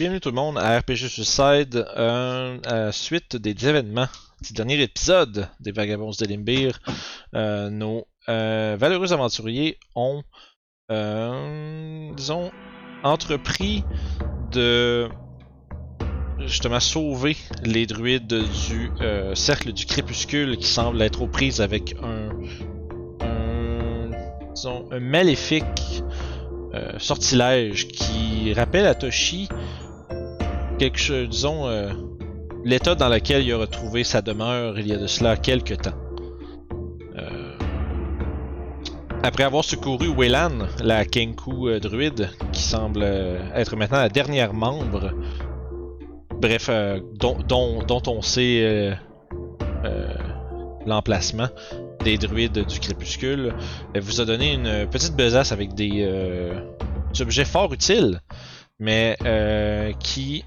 bienvenue tout le monde à RPG Suicide, euh, à suite des événements du dernier épisode des Vagabonds de Limbir. Euh, nos euh, valeureux aventuriers ont, euh, disons, entrepris de justement sauver les druides du euh, cercle du crépuscule qui semble être aux prises avec un, disons, un maléfique euh, sortilège qui rappelle à Toshi quelque chose, disons, euh, l'état dans lequel il a retrouvé sa demeure il y a de cela quelques temps. Euh, après avoir secouru Waylan, la Kenku euh, druide, qui semble être maintenant la dernière membre, bref, dont, on sait l'emplacement des druides du crépuscule, vous a donné une petite besace avec des objets fort utiles, mais euh, qui,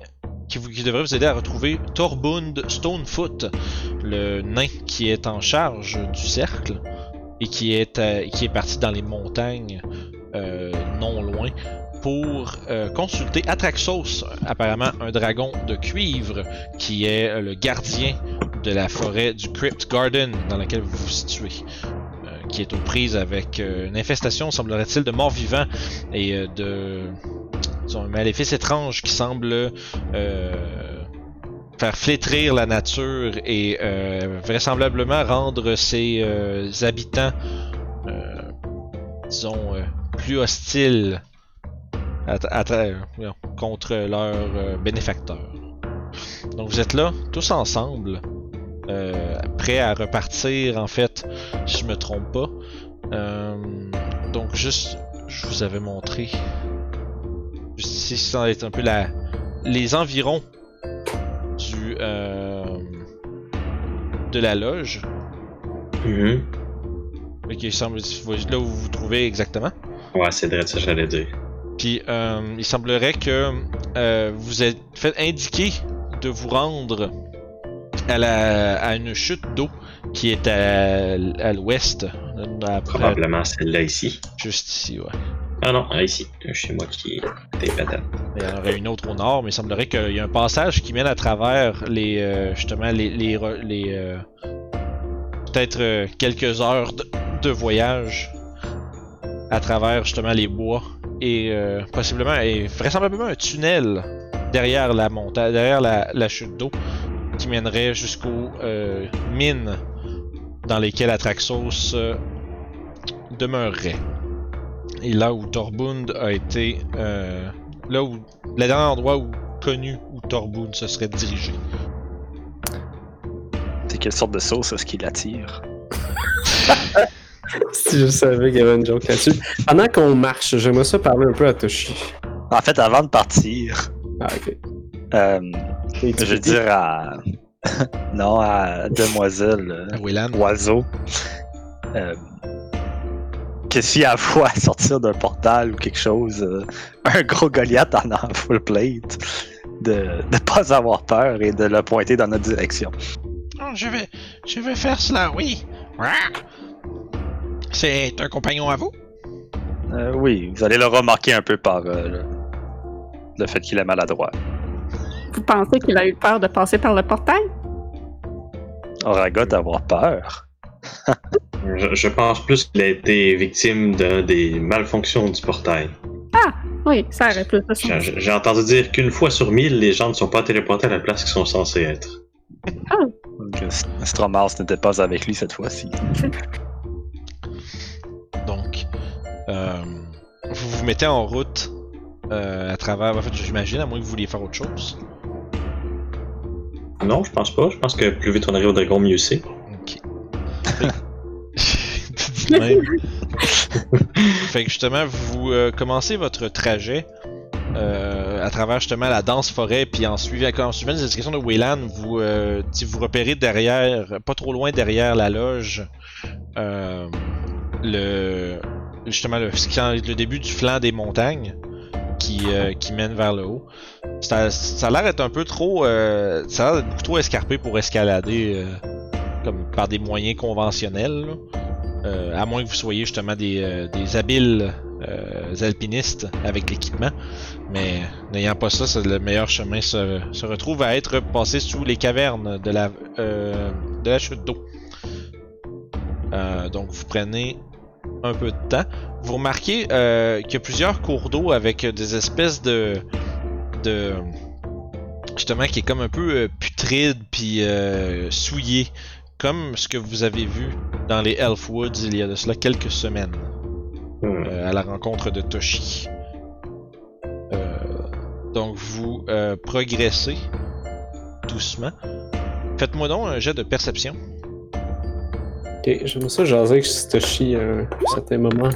qui, vous, devrait vous aider à retrouver Torbund Stonefoot, le nain qui est en charge du cercle et qui est, euh, qui est parti dans les montagnes euh, non loin pour consulter Atraxos, apparemment un dragon de cuivre qui est le gardien de la forêt du Crypt Garden dans laquelle vous vous situez, qui est aux prises avec une infestation, semblerait-il, de morts vivants et euh, disons, un maléfice étrange qui semble euh, faire flétrir la nature et euh, vraisemblablement rendre ses euh, habitants, disons, plus hostiles à- contre leurs bénéfacteurs. Donc vous êtes là, tous ensemble, prêts à repartir, en fait, si je me trompe pas. Donc juste, je vous avais montré, ici, ça être un peu la, les environs du euh, de la loge. Mhm. Ok, il semble, là où vous vous trouvez exactement. Ouais, c'est vrai ça, j'allais dire. Puis euh, il semblerait que euh, vous êtes fait indiquer de vous rendre à, la, à une chute d'eau qui est à, à l'ouest, Probablement celle-là ici. juste ici, ouais. Ah non, ah, ici. Chez moi qui des patates. Il y en aurait une autre au nord, mais il semblerait qu'il y a un passage qui mène à travers les euh, justement les les, euh, peut-être euh, quelques heures de, voyage à travers justement les bois et possiblement et vraisemblablement un tunnel derrière la montagne, derrière la, la chute d'eau qui mènerait jusqu'aux mines dans lesquelles Atraxos demeurerait. Et là où Torbund a été euh, là où le dernier endroit où connu où Torbund se serait dirigé. C'est quelle sorte de sauce est-ce qu'il attire? Si je savais qu'il y avait une joke là-dessus. Pendant qu'on marche, j'aimerais ça parler un peu à Toshi. En fait, avant de partir, Ah, ok. euh, je veux dire à. non, à Demoiselle euh, Wayland. Oiseau. Euh, que si elle voit sortir d'un portal ou quelque chose, euh, un gros Goliath en, en full plate, de ne pas avoir peur et de le pointer dans notre direction. Oh, je vais je vais faire cela, oui. C'est un compagnon à vous? Euh, oui, vous allez le remarquer un peu par euh, le, le fait qu'il est maladroit. Vous pensez qu'il a eu peur de passer par le portail? Oragot avoir peur. Je, je pense plus qu'il a été victime de, des malfonctions du portail. Oui, ça aurait plus J'ai entendu dire qu'une fois sur mille, les gens ne sont pas téléportés à la place qu'ils sont censés être. Que Stromars n'était pas avec lui cette fois-ci. Donc, euh, vous vous mettez en route euh, à travers. En fait, j'imagine, à moins que vous vouliez faire autre chose. Non, je pense pas. Je pense que plus vite on arrive au dragon, mieux c'est. De même. fait que justement, vous euh, commencez votre trajet euh, à travers justement la dense forêt, puis en suivant, en suivant les indications de Wayland, vous, euh, vous repérez derrière, pas trop loin derrière la loge, euh, le justement le, le début du flanc des montagnes qui, euh, qui mène vers le haut. Ça, ça a l'air d'être un peu trop, euh, ça a l'air d'être beaucoup trop escarpé pour escalader euh, comme par des moyens conventionnels. là. Euh, à moins que vous soyez justement des, euh, habiles euh, alpinistes avec l'équipement. Mais n'ayant pas ça, le meilleur chemin se, se retrouve à être passé sous les cavernes de la, de la chute d'eau. Donc vous prenez un peu de temps. Vous remarquez qu'il y a plusieurs cours d'eau avec des espèces de, de justement qui est comme un peu putride puis souillé, comme ce que vous avez vu dans les Elfwoods il y a de cela quelques semaines Hmm. euh, à la rencontre de Toshi. Euh, donc vous euh, progressez doucement. Faites-moi donc un jet de perception. Ok, j'aime ça jaser avec Toshi à un certain moment.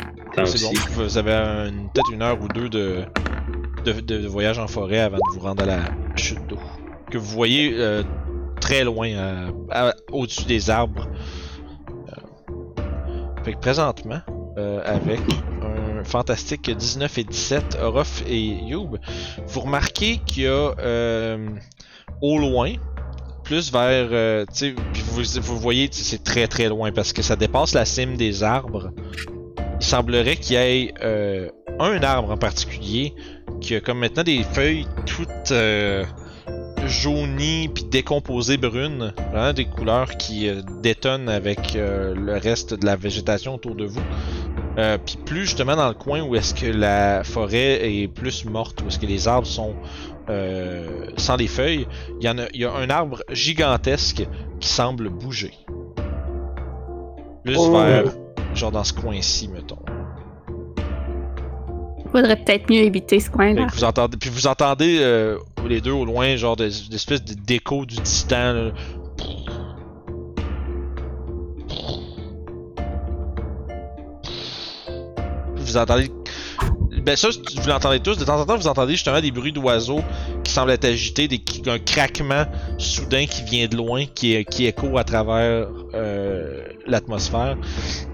C'est bon, vous avez un- peut-être une heure ou deux de, de, de- de voyage en forêt avant de vous rendre à la chute d'eau. Que vous voyez euh, très loin, euh, au-dessus des arbres. Euh, fait que présentement, euh, avec un fantastique 19 et 17, Orof et Youb, vous remarquez qu'il y a euh, au loin, plus vers, puis vous, voyez, c'est très très loin parce que ça dépasse la cime des arbres il semblerait qu'il y ait un arbre en particulier qui a comme maintenant des feuilles toutes jaunies puis décomposées brunes, vraiment des couleurs qui euh, détonnent avec euh, le reste de la végétation autour de vous. Euh, puis plus justement dans le coin où est-ce que la forêt est plus morte, où est-ce que les arbres sont euh, sans les feuilles, il y en a, y a un arbre gigantesque qui semble bouger. Plus Oh. vers genre dans ce coin-ci, mettons. Faudrait peut-être mieux éviter ce coin-là. vous entendez, puis vous entendez euh, les deux au loin, genre des, des espèces d'écho du distant. Vous entendez. Ben ça, vous l'entendez tous. De temps en temps, vous entendez justement des bruits d'oiseaux qui semblent être agités, des, un craquement soudain qui vient de loin, qui, qui écho à travers euh, l'atmosphère.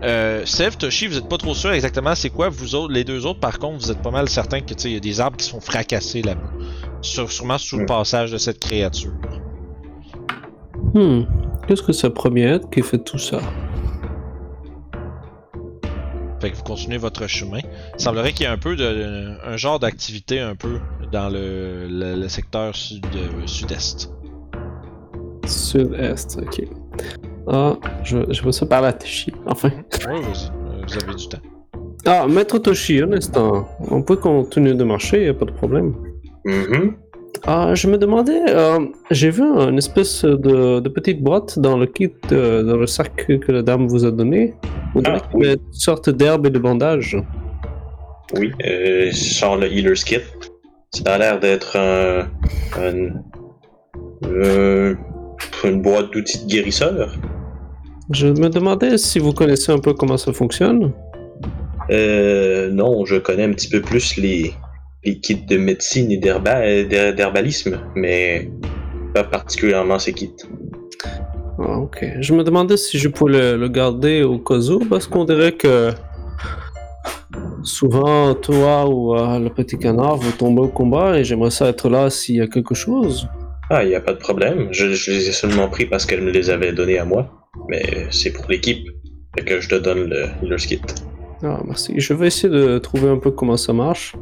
Euh, Sev, Toshi, vous êtes pas trop sûr exactement c'est quoi. Vous autres, les deux autres, par contre, vous êtes pas mal certain que tu sais, il y a des arbres qui sont fracassés là-bas. Sur- sûrement sous le Hmm. passage de cette créature. Hmm. Qu'est-ce que ça pourrait bien être qui fait tout ça? Fait que vous continuez votre chemin. Il semblerait qu'il y ait un peu de. un genre d'activité un peu dans le, le, le secteur sud, euh, sud-est. Sud-Est, ok. Ah, je, je vois ça par la Toshi. Enfin. Ouais, vas-y. euh, Vous avez du temps. Ah, Maître Toshi, un instant. On peut continuer de marcher, y a pas de problème. Mhm. Ah, je me demandais, euh, j'ai vu une espèce de, de petite boîte dans le kit, euh, dans le sac que la dame vous a donné. On dirait Ah, a une sorte d'herbe et de bandage. Oui, euh, le Healer's Kit. Ça a l'air d'être un, un- euh, une boîte d'outils de guérisseur. Je me demandais si vous connaissez un peu comment ça fonctionne. Euh, non, je connais un petit peu plus les, les kits de médecine et d'herba- d'her- d'herbalisme, mais pas particulièrement ces kits. Ah, ok. Je me demandais si je pouvais le, le garder au cas où, parce qu'on dirait que souvent, toi ou euh, le petit canard, vous tombez au combat et j'aimerais ça être là s'il y a quelque chose. Ah, il n'y a pas de problème. Je, je les ai seulement pris parce qu'elle me les avait donnés à moi. Mais c'est pour l'équipe. Que je te donne le Healer's Kit. Ah, merci. Je vais essayer de trouver un peu comment ça marche.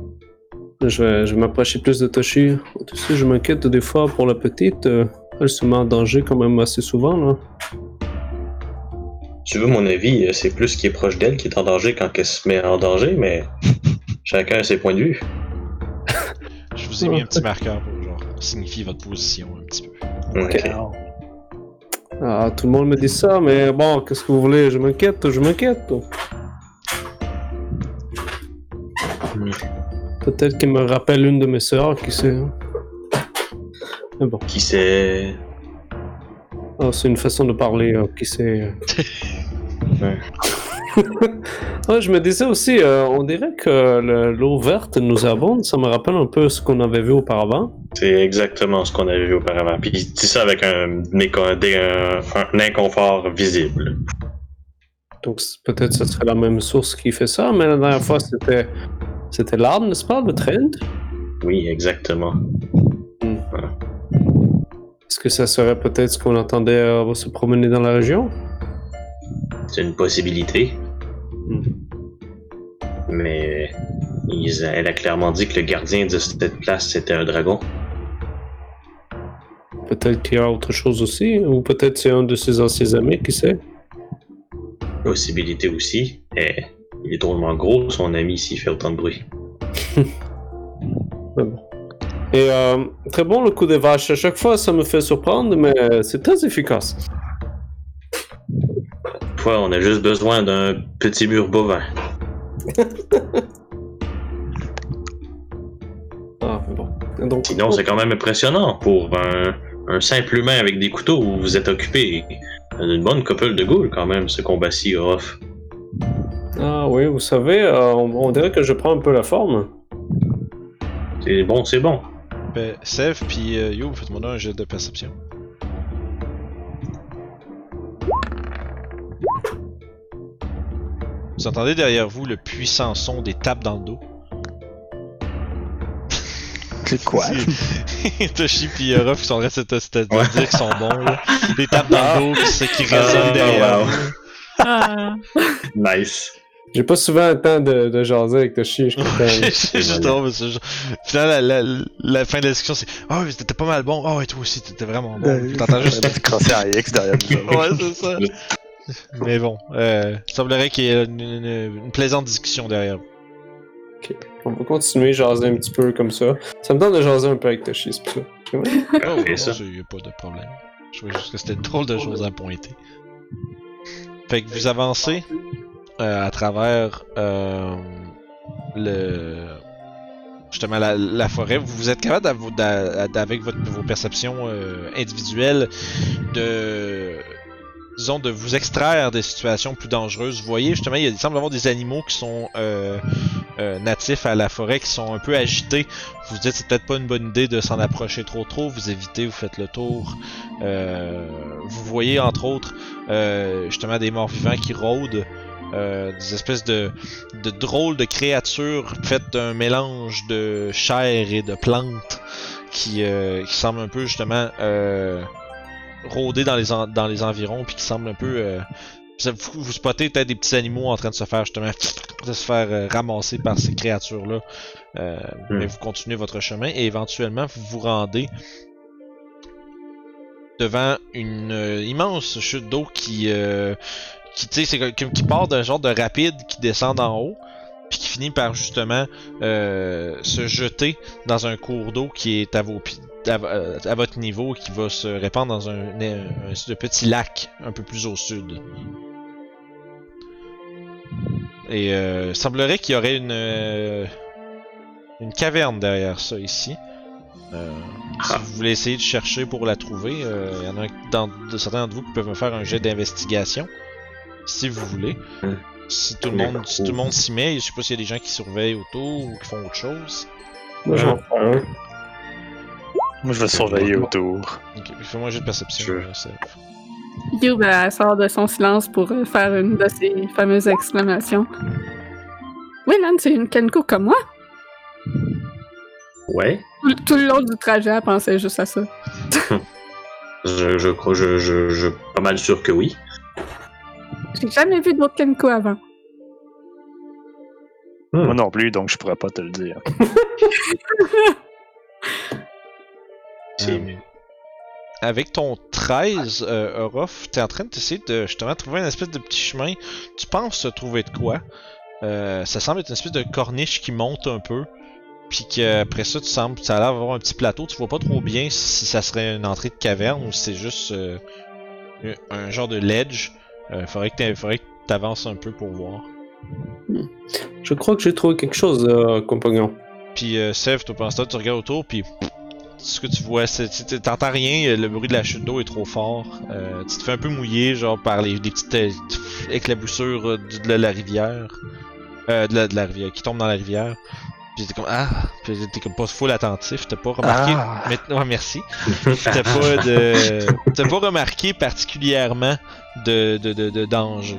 Je vais, je vais m'approcher plus de Toshi. Tu sais, je m'inquiète des fois pour la petite. elle se met en danger quand même assez souvent, là. Tu veux mon avis, c'est plus qui est proche d'elle qui est en danger quand elle se met en danger, mais chacun a ses points de vue. Je vous ai mis un petit marqueur pour genre signifier votre position un petit peu. Ok. Ah, tout le monde me dit ça, mais bon, qu'est-ce que vous voulez? Je m'inquiète, je m'inquiète. Peut-être qu'il me rappelle une de mes sœurs, qui sait. hein. Mais bon, Qui sait? Ah, c'est une façon de parler, euh, qui sait. Ouais. Ouais, je me disais aussi, euh, on dirait que le- l'eau verte nous abonde. Ça me rappelle un peu ce qu'on avait vu auparavant. C'est exactement ce qu'on avait vu auparavant. Puis il dit ça avec un, un, un inconfort visible. Donc peut-être ce serait la même source qui fait ça, mais la dernière fois c'était c'était l'arbre, n'est-ce pas, le trend Oui, exactement. Est-ce que ça serait peut-être ce qu'on entendait euh, se promener dans la région? C'est une possibilité. Hmm. Mais Ils- elle a clairement dit que le gardien de cette place c'était un dragon. Peut-être qu'il y a autre chose aussi, ou peut-être c'est un de ses anciens amis, qui sait? Possibilité aussi. Eh, il est drôlement gros, son ami, s'il fait autant de bruit. Bon. Et euh, très bon le coup des vaches. À chaque fois, ça me fait surprendre, mais c'est très efficace. Toi, on a juste besoin d'un petit mur bovin. Ah, mais bon. Donc, Sinon, c'est quand même impressionnant pour un, un simple humain avec des couteaux où vous êtes occupé. Une bonne couple de ghouls, quand même, ce combat-ci, Orof. Ah oui, vous savez, euh, on, on dirait que je prends un peu la forme. C'est bon, c'est bon. Ben, Sev puis euh, Yo, faites-moi un jet de perception. Vous entendez derrière vous le puissant son des tapes dans le dos? C'est quoi? Toshi pis Ruff qui sont en train de se te- te Ouais. dire qu'ils sont bons. Là. Des tapes dans le dos qui, qui résonnent Ah, derrière wow. vous. Ah, Nice. J'ai pas souvent le temps de, de jaser avec Toshi, je comprends. juste drôle, Finalement, la, la- la fin de la discussion, c'est Oh, mais t'étais pas mal bon. Oh, et toi aussi, t'étais vraiment bon. Ouais. T'entends juste. Crosser un X derrière ouais, c'est ça. Mais bon, euh, il semblerait qu'il y ait une, une- une plaisante discussion derrière vous. On va continuer, jaser un petit peu comme ça. Ça me donne de jaser un peu avec Toshi, c'est pour ça. C'est vrai? Oh, Ok, ça. il y a pas de problème. Je trouvais juste que c'était une drôle de chose à pointer. Fait que vous avancez euh, à travers euh, le justement la, forêt. Vous, êtes capable avec vos perceptions euh, individuelles de disons de vous extraire des situations plus dangereuses. Vous voyez justement, il, y a- semble y avoir des animaux qui sont natifs à la forêt qui sont un peu agités. Vous vous dites c'est peut-être pas une bonne idée de s'en approcher trop trop. Vous évitez, vous faites le tour. Vous voyez entre autres justement des morts vivants qui rôdent. Euh, des espèces de, de drôles de créatures faites d'un mélange de chair et de plantes qui, euh, qui semblent un peu justement euh, rôder dans les, en- dans les environs puis qui semblent un peu vous, vous- spottez peut-être des petits animaux en train de se faire justement de se faire ramasser par ces créatures là mais vous continuez votre chemin et éventuellement vous vous rendez devant une euh, immense chute d'eau qui euh, qui c'est comme- qui part d'un genre de rapide qui descend d'en haut puis qui finit par justement euh, se jeter dans un cours d'eau qui est à vos pi- à, euh, à votre niveau qui va se répandre dans un, un, un- de petit lac un peu plus au sud. Et euh, semblerait qu'il y aurait une euh, une caverne derrière ça ici. Euh, si vous voulez essayer de chercher pour la trouver, il y en a dans, de certains d'entre vous qui peuvent me faire un jet d'investigation, si vous voulez. Hmm. Si tout le monde, si tout le monde s'y met, je sais pas s'il y a des gens qui surveillent autour ou qui font autre chose. Moi, j'en prends un. Moi, je vais surveiller autour. Ok, fais-moi un de perception. Je-. Youb, elle sort de son silence pour euh, faire une de ses fameuses exclamations. Oui, Lan, c'est une Kenko comme moi. Ouais. Tout, tout le long du trajet, elle pensait juste à ça. Je, je crois, je, je, je, pas mal sûr que oui. J'ai jamais vu d'autres Kenko avant. Hmm. Moi non plus, donc je pourrais pas te le dire. Euh, avec ton 13, euh, Orof, t'es en train d'essayer de justement trouver un espèce de petit chemin. Tu penses te trouver de quoi? Euh, Ça semble être une espèce de corniche qui monte un peu. Puis qu'après ça, tu sembles, ça a l'air d'avoir un petit plateau. Tu vois pas trop bien si ça serait une entrée de caverne ou si c'est juste euh, un un genre de ledge. Euh, faudrait que t'a- faudrait que t'avances un peu pour voir. Je crois que j'ai trouvé quelque chose, euh, compagnon. Puis euh, Sev, toi, pendant tu regardes autour, puis ce que tu vois, c'est t'entends rien, euh, le bruit de la chute d'eau est trop fort. Euh, tu te fais un peu mouiller, genre par les des petites euh, éclaboussures de, de la rivière, euh, de, la, de la rivière, qui tombe dans la rivière. Puis t'es comme ah, puis t'es comme pas full attentif, t'as pas remarqué. Ah. Mais, ouais, merci. T'as pas de, t'as pas remarqué particulièrement de, de, de, de danger.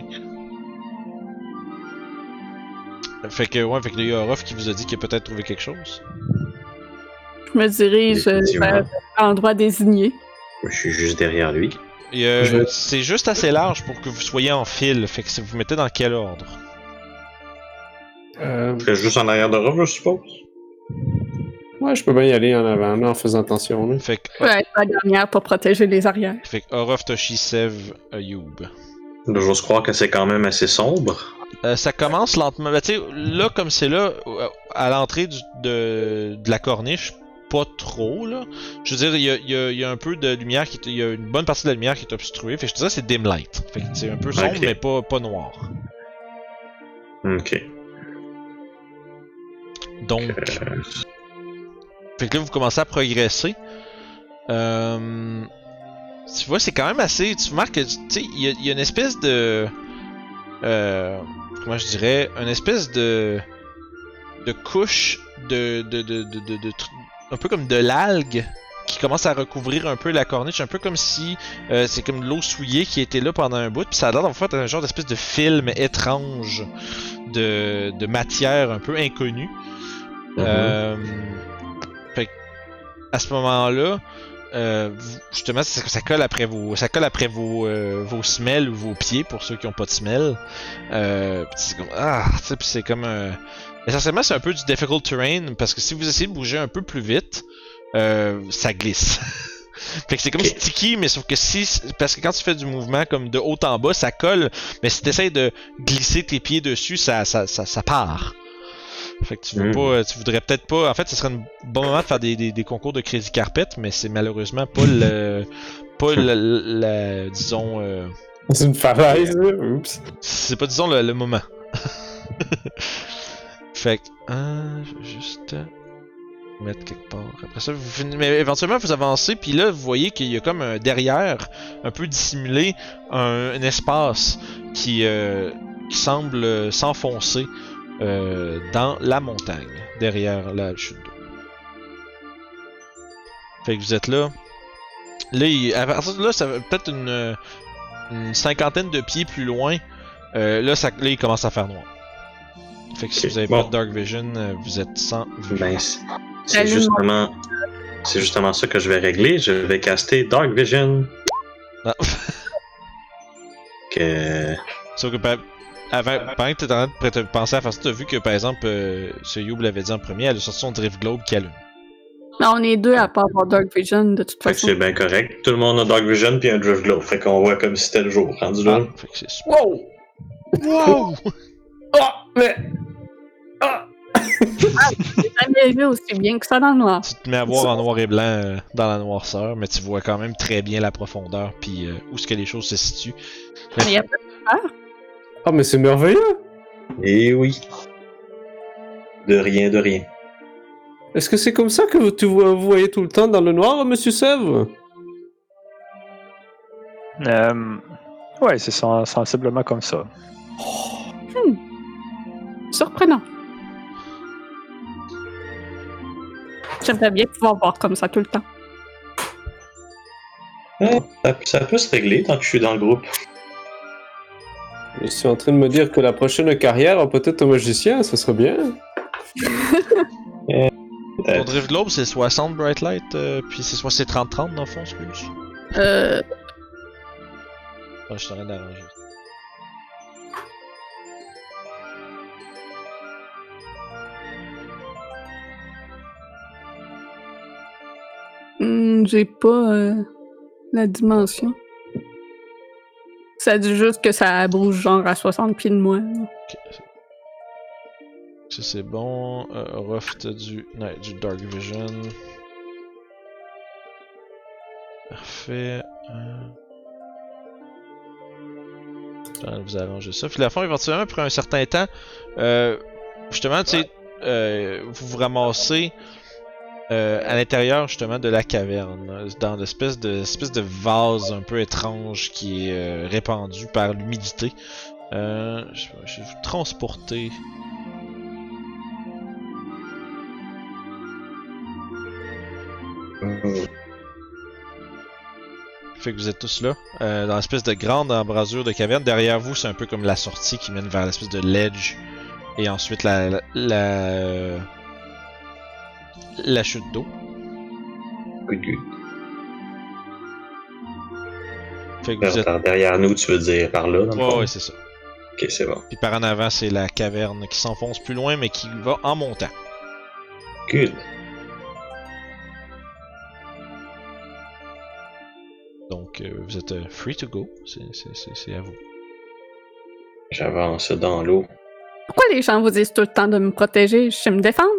Fait que ouais, fait que il y a Orof qui vous a dit qu'il a peut-être trouvé quelque chose. Je me dirige euh, vers l'endroit désigné. Je suis juste derrière lui. Et euh, Je- c'est juste assez large pour que vous soyez en file. Fait que si vous mettez dans quel ordre? Euh, Je suis juste en arrière de Rob, je suppose. ouais, je peux bien y aller en avant, là, en faisant attention. Là. Fait que, Ouais, la dernière pour protéger les arrières. fait que Orof, Toshi, Sev, Ayub. J'ose croire que c'est quand même assez sombre. Euh, ça commence lentement. Ben, tu sais, là, comme c'est là, à l'entrée de, de la corniche, pas trop, là. Je veux dire, il y a, il y a- y a un peu de lumière, qui est- il y a une bonne partie de la lumière qui est obstruée. Fait que je te dirais c'est dim light. Fait que c'est un peu sombre, mais pas, pas noir. Ok. Donc, Euh, Fait que là, vous commencez à progresser. Euh, tu vois, c'est quand même assez. Tu remarques que, tu sais, il y, a- une espèce de. Euh, comment je dirais Une espèce de. de couche de. de, de, un peu comme de l'algue qui commence à recouvrir un peu la corniche, un peu comme si euh, c'est comme de l'eau souillée qui était là pendant un bout, puis ça a l'air d'en un genre d'espèce de film étrange de matière un peu inconnue. Euh, fait que, à ce moment-là, euh, justement, ça, ça colle après vos, ça colle après vos, euh, vos semelles ou vos pieds pour ceux qui ont pas de semelles. Euh, pis c'est comme, ah, c'est comme un, essentiellement c'est un peu du difficult terrain parce que si vous essayez de bouger un peu plus vite, euh, ça glisse. fait que c'est comme sticky, mais sauf que si, parce que quand tu fais du mouvement comme de haut en bas, ça colle, mais si tu essaies de glisser tes pieds dessus, ça, ça, ça, ça part. Fait que tu veux Mm. pas, tu voudrais peut-être pas. En fait, ce serait un bon moment de faire des, des, des concours de Crazy Carpet, mais c'est malheureusement pas le, pas le, disons, euh, C'est une falaise, là. Oups. c'est pas disons le, le moment. fait que, hein, je vais juste euh, mettre quelque part. Après ça, vous finissez, mais éventuellement vous avancez, puis là vous voyez qu'il y a comme un derrière, un peu dissimulé, un, un espace qui, euh, qui semble euh, s'enfoncer euh, dans la montagne, derrière la chute d'eau. Fait que vous êtes là. Là, il- à partir de là, ça va peut-être une, une cinquantaine de pieds plus loin. Euh, là, ça, là, il commence à faire noir. Fait que si vous avez bon. pas de Dark Vision, euh, vous êtes sans vue. Ben, c'est justement, c'est justement ça que je vais régler. Je vais caster Dark Vision. Ah. Que... Sauf que pa- avant, pendant que t'es en train de penser à faire ça, t'as vu que par exemple, euh, ce Youb l'avait dit en premier, elle a sorti son Drift Globe qui allume. Mais on est deux à pas avoir Dark Vision de toute Fait que façon. c'est bien correct. Tout le monde a Dark Vision puis un Drift Glow. Fait qu'on voit comme si c'était le jour. Rendu là. Ah, fait que c'est super. Wow! Wow! Ah, mais. Ah! J'ai jamais vu aussi bien que ça dans le noir. Tu te mets à voir en noir et blanc euh, dans la noirceur, mais tu vois quand même très bien la profondeur puis euh, où est-ce que les choses se situent. Mais il y a pas Ah, mais c'est merveilleux! Et oui. De rien, de rien. Est-ce que c'est comme ça que tu vois- vous voyez tout le temps dans le noir, monsieur Sèvres? Euh, ouais, c'est sen- sensiblement comme ça. surprenant. J'aimerais bien pouvoir voir comme ça tout le temps. Ah, ça, ça peut se régler tant que je suis dans le groupe. Je suis en train de me dire que la prochaine carrière, peut-être un magicien, ça serait bien. Ton Peut-être. Drift Globe, c'est 60 Bright Light, euh, puis c'est soit c'est 30-30 dans le fond, excuse. Euh, Ah, je t'aurais d'arranger. hmm, j'ai pas euh, la dimension. Ça dit juste que ça bouge genre à 60 pieds de moi. Ok. Ça c'est bon. Euh, Ruff, t'as du, ouais, du Dark Vision. Parfait. Euh... Vous allongez ça. Puis la fin, éventuellement, après un certain temps, euh, justement, tu sais, euh, vous vous ramassez euh, à l'intérieur justement de la caverne, dans l'espèce de, espèce de vase un peu étrange qui est euh, répandu par l'humidité. Euh, je, vais vous transporter. Fait que vous êtes tous là, dans l'espèce de grande embrasure de caverne. Derrière vous, c'est un peu comme la sortie qui mène vers l'espèce de ledge. Et ensuite la, la, la chute d'eau. good, good. Fait que vous êtes. Par- Derrière nous, tu veux dire par là, dans Ouais, c'est ça. Ok, c'est bon. Puis par en avant, c'est la caverne qui s'enfonce plus loin, mais qui va en montant. Good. Donc, euh, vous êtes euh, free to go. C'est à vous. J'avance dans l'eau. Pourquoi les gens vous disent tout le temps de me protéger? Je sais me défendre?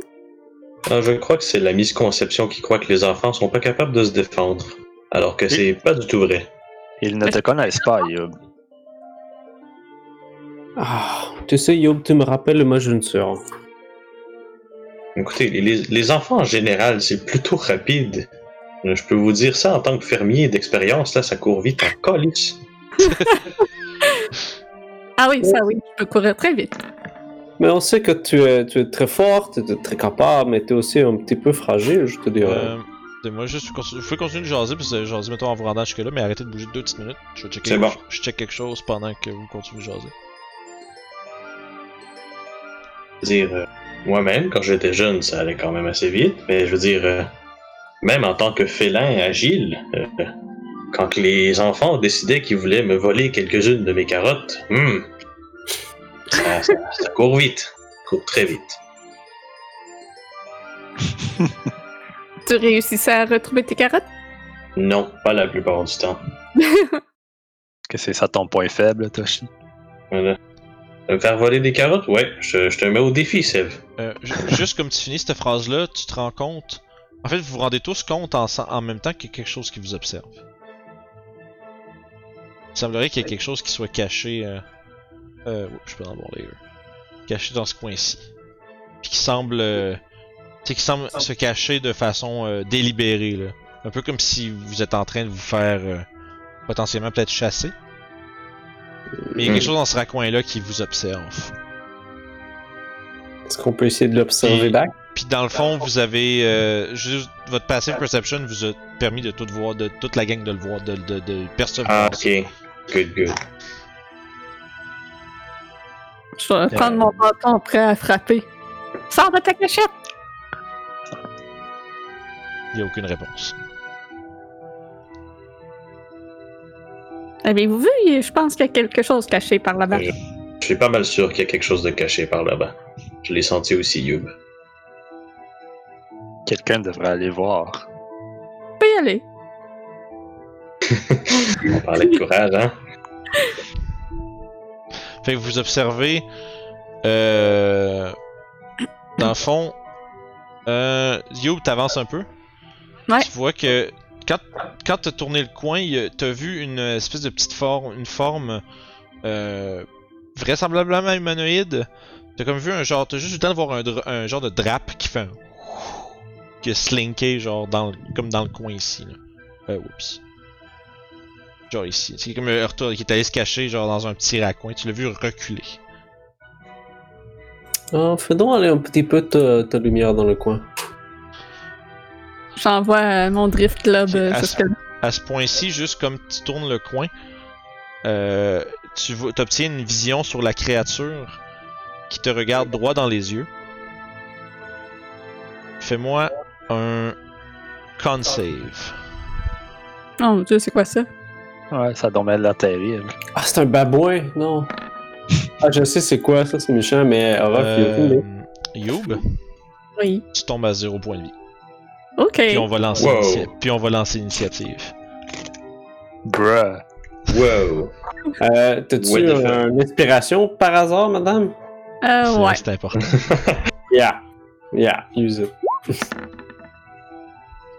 Ah, je crois que c'est la misconception qui croit que les enfants sont pas capables de se défendre. Alors que c'est pas du tout vrai. Ils ne te connaissent pas, Yob. Ah, tu sais, Yob, tu me rappelles ma jeune sœur. Écoutez, les, les enfants en général, c'est plutôt rapide. Euh, Je peux vous dire ça en tant que fermier d'expérience, là, ça court vite en colis. Ah oui, ça oui, je peux courir très vite. Mais on sait que tu es, tu es très forte, tu es très capable, mais tu es aussi un petit peu fragile, je te dirais. Euh, moi juste, vous pouvez continuer de jaser, puis de jaser, mettons, en vous rendant jusque-là, mais arrêtez de bouger deux petites minutes. Je vais checker. C'est bon. Je check quelque chose pendant que vous continuez de jaser. dire, euh, moi-même, quand j'étais jeune, ça allait quand même assez vite, mais je veux dire, euh, même en tant que félin agile, euh, quand les enfants décidaient qu'ils voulaient me voler quelques-unes de mes carottes, hmm, ça, ça- ça court vite, ça court très vite. Tu réussissais à retrouver tes carottes? Non, pas la plupart du temps. Que c'est ça ton point faible, Toshi? Voilà. Me faire voler des carottes? Ouais, je, je te mets au défi, Sev. Euh, ju- juste comme tu finis cette phrase-là, tu te rends compte. En fait, vous vous rendez tous compte en, en même temps qu'il y a quelque chose qui vous observe. Il semblerait qu'il y ait quelque chose qui soit caché. Euh... Euh, oups, je peux en avoir layer. Caché dans ce coin-ci. Puis qui semble. euh, Tu sais, qui semble se cacher de façon euh, délibérée, là. Un peu comme si vous êtes en train de vous faire euh, potentiellement peut-être chasser. Mais il y a quelque Hmm. chose dans ce raccoin-là qui vous observe. Est-ce qu'on peut essayer de l'observer Puis- back? Puis dans le fond, vous avez euh, juste votre passive perception vous a permis de tout voir, de toute la gang de le voir, de, de, de percevoir. Ah, ok. Good, good. Je vais prendre mon bâton prêt à frapper. Sors de ta cachette! Il n'y a aucune réponse. Avez-vous vu? Je pense qu'il y a quelque chose caché par là-bas. Je, je suis pas mal sûr qu'il y a quelque chose de caché par là-bas. Je l'ai senti aussi, Youb. Quelqu'un devrait aller voir. Je peux y aller. On parlait de courage, hein? Fait que vous observez, euh, dans le fond, euh, Youb t'avances un peu. Ouais. Tu vois que quand, quand t'as tourné le coin, t'as vu une espèce de petite forme, une forme euh, vraisemblablement humanoïde. T'as comme vu un genre, t'as juste eu le temps de voir un, genre de drap qui fait un qui a slinké genre dans le- comme dans le coin ici. Là. Euh, oups. Genre ici. C'est comme un retour qui est allé se cacher genre dans un petit raccoin. Tu l'as vu reculer. Ah, fais donc aller un petit peu ta, ta lumière dans le coin. J'envoie euh, mon drift club Ok, euh, à ce point-ci, juste comme tu tournes le coin, euh, tu obtiens une vision sur la créature qui te regarde droit dans les yeux. Fais-moi un con save. Oh mon dieu, c'est quoi ça? Ouais, ça mettre la terrible. Ah, c'est un babouin, non. Ah, je sais c'est quoi, ça, c'est méchant, mais Orof, il a Euh, roulé. Youb, Oui. tu tombes à 0 point de vie. Ok. Puis on va lancer, Wow. puis on va lancer l'initiative. Bruh. Wow! Euh, T'as-tu euh, une inspiration par hasard, madame? Euh, C'est- ouais. C'est important. Yeah. Yeah, use it.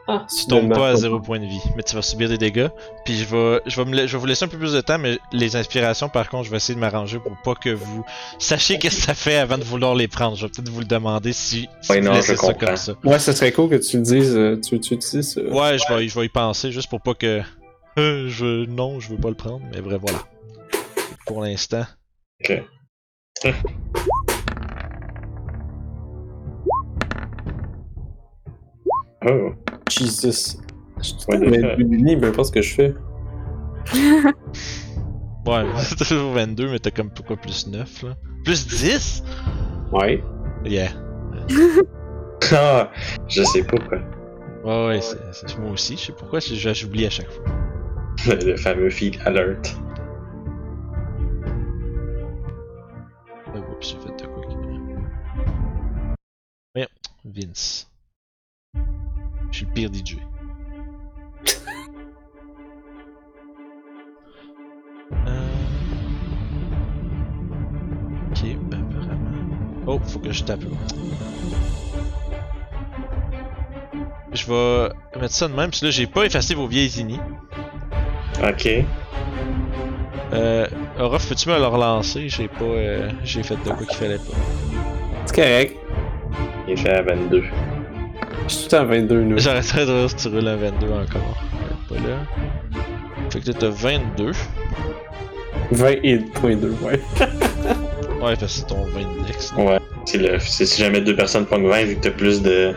ah, Tu tombes pas à 0 point de vie, mais tu vas subir des dégâts. Puis je vais, je vais, me la- je vais vous laisser un peu plus de temps, mais les inspirations, par contre, je vais essayer de m'arranger pour pas que vous sachiez qu'est-ce que ça fait avant de vouloir les prendre. Je vais peut-être vous le demander si, si Ouais, vous non, laissez je ça comprends. comme ça. Ouais, ça serait cool que tu le dises. euh, tu, tu utilises ça. Ouais, je vais, je vais y penser juste pour pas que. Euh, je, non, je veux pas le prendre, mais vrai, voilà. Pour l'instant. Ok. Oh. Jesus. Je suis ouais, 22, peu importe ce que je fais. ouais, t'as toujours 22, mais t'as comme pourquoi plus 9 là? Plus 10 Ouais. Yeah. ah, je sais pas pourquoi. Ouais, ouais, c'est moi aussi. Je sais pourquoi, j'oublie à chaque fois. Le fameux feed alert. Oh, oups, j'ai fait de quoi Voyons, Vince. Je suis le pire DJ. Euh, Ok, ben vraiment. Oh, faut que je tape là. Je vais mettre ça de même, parce que là j'ai pas effacé vos vieilles inis. Ok. Euh, Orof, peux-tu me le relancer? J'ai pas. euh, j'ai fait de quoi qu'il fallait pas. C'est correct. Il est fait à 22. Je suis tout à 22, nous. J'arrêterai de voir si tu roules un 22 encore. Pas là. Fait que là t'as 22. 20 et 0.2, ouais. Ouais, parce que c'est ton 20 index. Ouais. Si, le, si si jamais deux personnes pognent 20, vu que t'as plus de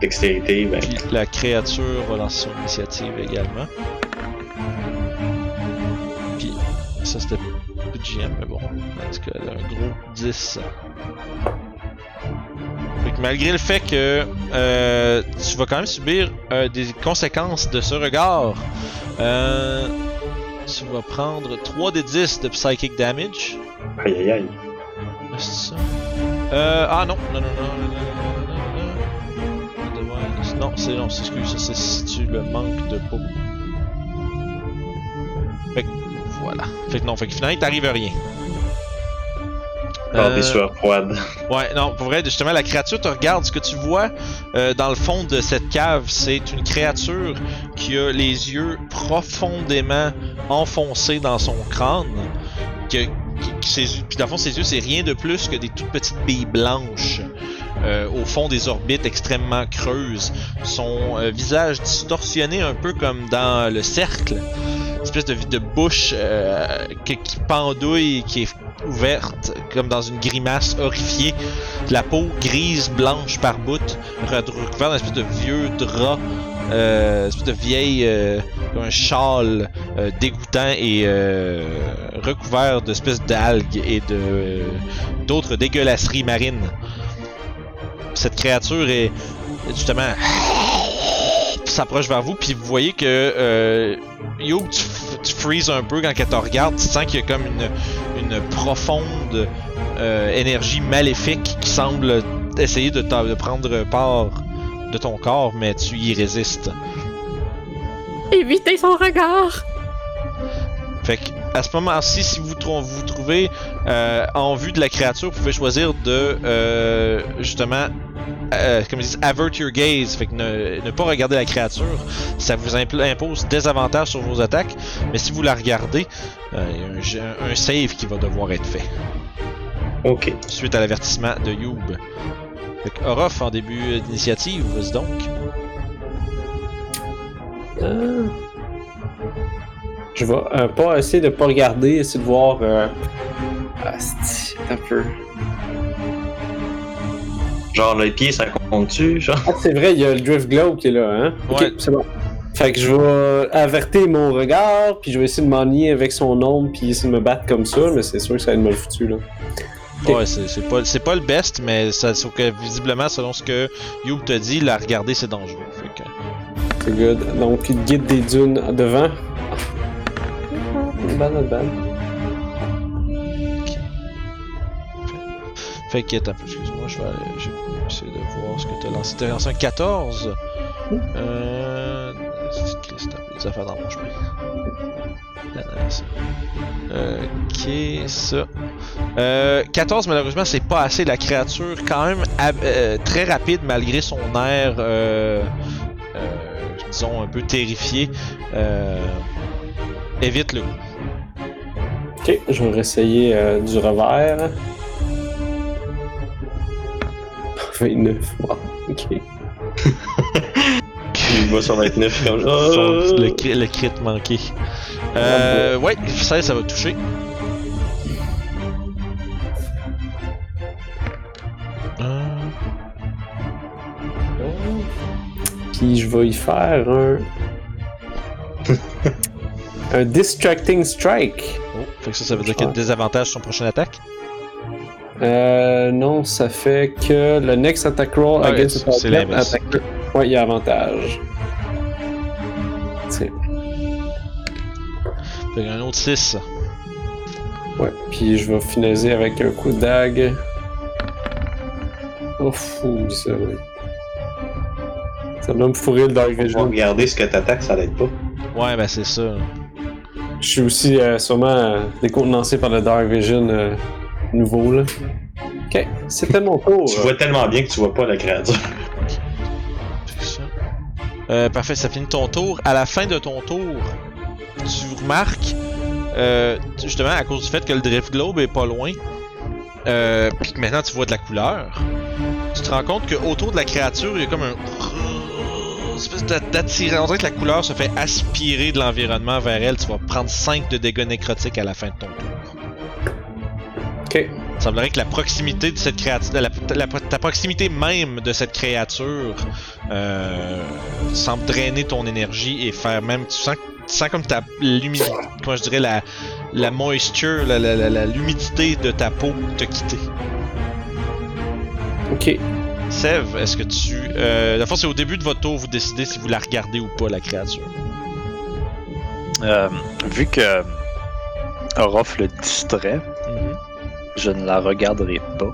dextérité, ben. Puis la créature va lancer son initiative également. Puis ça c'était plus de GM, mais bon. En tout cas, elle a un gros 10. Fait que malgré le fait que euh, tu vas quand même subir euh, des conséquences de ce regard, euh, tu vas prendre 3 des 10 de psychic damage. Aïe aïe aïe. C'est ça. Euh, ah non, non, non, non, non, non, non, non, non, non, non, c'est non, c'est excuse, c'est si tu le manques de peau. Fait que voilà. Fait que non, fait que finalement t'arrive rien. Euh, des sueurs froides. Ouais, non, pour vrai, justement, la créature te regarde. Ce que tu vois euh, dans le fond de cette cave, c'est une créature qui a les yeux profondément enfoncés dans son crâne. Que, ses puis dans le fond, ses yeux, c'est rien de plus que des toutes petites billes blanches. euh, au fond des orbites extrêmement creuses. Son euh, visage distorsionné un peu comme dans le cercle. Une espèce de, de bouche euh, qui, qui pendouille, qui est ouverte, comme dans une grimace horrifiée. La peau grise, blanche par bout, re- recouverte d'un espèce de vieux drap, euh, espèce de vieille, euh, un châle euh, dégoûtant et euh, recouvert d'espèces d'algues et d'autres dégueulasseries marines. Cette créature est justement s'approche vers vous, puis vous voyez que euh, Yo, tu, freezes un peu quand elle te regarde, tu sens qu'il y a comme une, profonde euh, énergie maléfique qui semble essayer de, de prendre part de ton corps, mais tu y résistes. Évitez son regard! Fait que à ce moment-ci, si vous vous trouvez euh, en vue de la créature, vous pouvez choisir de euh, justement, euh, comme ils disent, avert your gaze, fait que ne, ne pas regarder la créature. Ça vous impose des avantages sur vos attaques, mais si vous la regardez, euh, il y a un jet- un, un save qui va devoir être fait Ok. suite à l'avertissement de Youb. Fait que Orof en début d'initiative, vas-y donc. Euh, Je vais euh, pas essayer de pas regarder, essayer de voir. Euh... asti, un peu. Genre, le pied, ça compte-tu? Genre? Ah, c'est vrai, il y a le Drift Globe qui est là, hein? Ok, Ouais. c'est bon. Fait que je vais avertir mon regard, puis je vais essayer de m'enligner avec son ombre, puis essayer de me battre comme ça, mais c'est sûr que ça va être mal foutu, là. Ouais, c'est c'est pas, c'est pas le best, mais ça, sauf que visiblement, selon ce que Youb te dit, la regarder c'est dangereux. Fait que, C'est good. Donc, guide des dunes devant. Fait que, attends, un peu, excuse-moi, je vais je vais essayer de voir ce que t'as lancé. T'as lancé un 14. Euh. affaires. Euh, ok, ça. Euh, 14, malheureusement, c'est pas assez. La créature, quand même, euh, très rapide malgré son air, euh, euh, disons, un peu terrifié, euh, évite le coup. Ok, je vais réessayer euh, du revers. 29, wow, ok. Il va sur 29 comme Son- le, cri- le crit manqué. Euh, ouais, 16, ça va toucher. Euh, Puis je vais y faire un. un Distracting Strike. Fait que ça, ça veut dire qu'il y a des avantages sur son prochaine attaque? Euh, non, ça fait que le next attack roll Ouais, against the target attack- Ouais, il y a avantage. Tiens. Fait qu'un autre 6. Ouais, puis je vais finaliser avec un coup de dague. Oh fou, ça, oui. Ça doit me fourrer le Dark On va Vision. regarder ce que t'attaques, ça l'aide pas. Ouais, ben c'est ça. Je suis aussi euh, sûrement euh, décontenancé par le Dark Vision euh, nouveau, là. Ok, c'était mon tour. Tu vois tellement bien que tu vois pas la créature. Fait que ça. Euh, parfait, ça finit ton tour. À la fin de ton tour, tu remarques, euh, justement, à cause du fait que le Drift Globe est pas loin, euh, puis que maintenant tu vois de la couleur, tu te rends compte que autour de la créature, il y a comme un. Espèce d'a- d'attirant. On dirait que la couleur se fait aspirer de l'environnement vers elle. Tu vas prendre 5 de dégâts nécrotiques à la fin de ton tour. Ok. Il semblerait que la proximité de cette créature, la, la- ta proximité même de cette créature euh, semble drainer ton énergie et faire même, tu sens, tu sens comme ta l'humidité, comment je dirais la, la moisture, l'humidité de ta peau te quitter. Ok. Sev, est-ce que tu, euh, la fois c'est au début de votre tour, vous décidez si vous la regardez ou pas la créature. Euh, vu que Orof le distrait, Mhm. je ne la regarderai pas.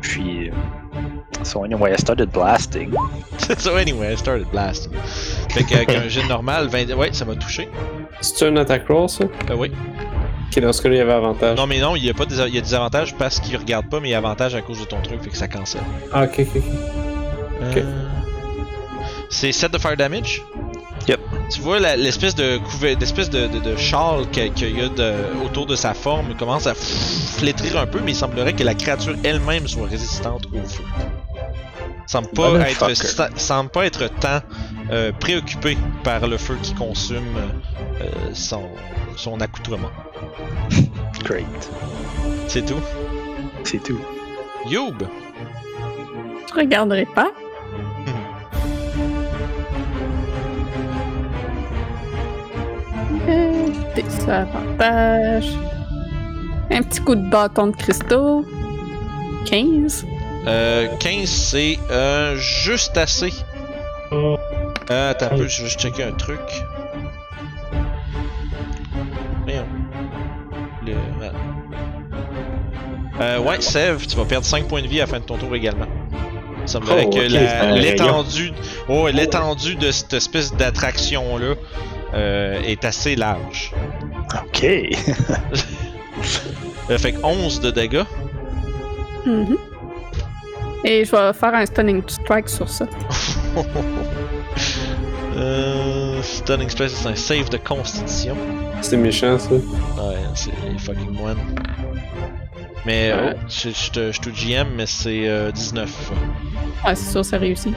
Puis. euh, So anyway, I started blasting. so anyway, I started blasting. Fait que, avec un jet normal, 20, ouais, ça va toucher. C'est un attack roll, ça? Euh, oui. Ok, dans ce cas-là, il y avait avantage. Non mais non, il y a pas des, il y a des avantages parce qu'il regarde pas, mais il y a avantage à cause de ton truc, fait que ça cancelle. Ah, ok, ok, ok. Euh, C'est 7 de fire damage? Yep. Tu vois la- l'espèce de d'espèce de, de, de châle que- qu'il y a de- autour de sa forme commence à flétrir un peu, mais il semblerait que la créature elle-même soit résistante au feu. Semble pas être, semble pas être tant euh, préoccupé par le feu qui consume euh, son, son accoutrement. Great. C'est tout? C'est tout. Youb! Je regarderai pas. Euh, Des avantages. Un petit coup de bâton de cristaux. 15. Euh, 15, c'est euh, juste assez. Euh, attends un peu, je vais juste checker un truc. Euh, ouais, Sev, tu vas perdre 5 points de vie à la fin de ton tour également. Il semblerait Oh, que ok, la- c'est un rayon. l'étendue oh, l'étendue de cette espèce d'attraction-là euh, est assez large. Ok. Euh, fait que 11 de dégâts. Mhm. Et je vais faire un stunning strike sur ça. euh, Stunning Stress, c'est un save de constitution. C'est méchant, ça. Ouais, c'est fucking moine. Mais Ah euh, ouais? je, je te, je te GM, mais c'est euh, 19. Ouais, c'est sûr, ça réussit.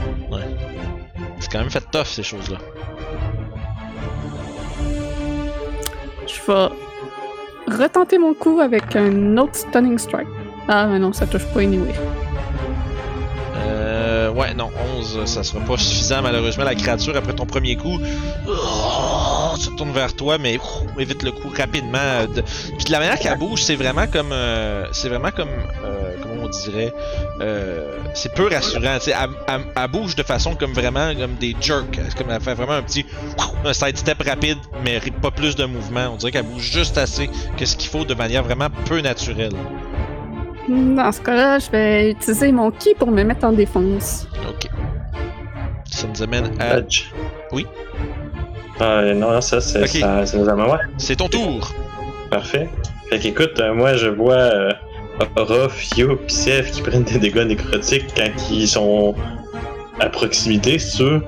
C'est quand même fait tough ces choses-là. Je vais retenter mon coup avec un autre stunning strike. Ah, mais non, ça touche pas anyway. Euh, ouais, non, 11, ça sera pas suffisant malheureusement. La créature, après ton premier coup, oh, se tourne vers toi, mais évite le coup rapidement. euh, de- Puis de la manière qu'elle bouge, c'est vraiment comme. euh, c'est vraiment comme. euh, comment on dirait euh, C'est peu rassurant. Elle, elle- elle bouge de façon comme vraiment comme des jerks. C'est Comme elle fait vraiment un petit. Un sidestep rapide, mais pas plus de mouvement. On dirait qu'elle bouge juste assez que ce qu'il faut de manière vraiment peu naturelle. Dans ce cas-là, je vais utiliser mon ki pour me mettre en défense. Ok. Ça nous amène à. Badge. Oui? Euh, non, ça, c'est ça, nous ouais, C'est ton tour. parfait. Fait qu'écoute, euh, moi, je vois euh, Orof, Yo, pis Sev qui prennent des dégâts nécrotiques quand ils sont à proximité, si tu veux.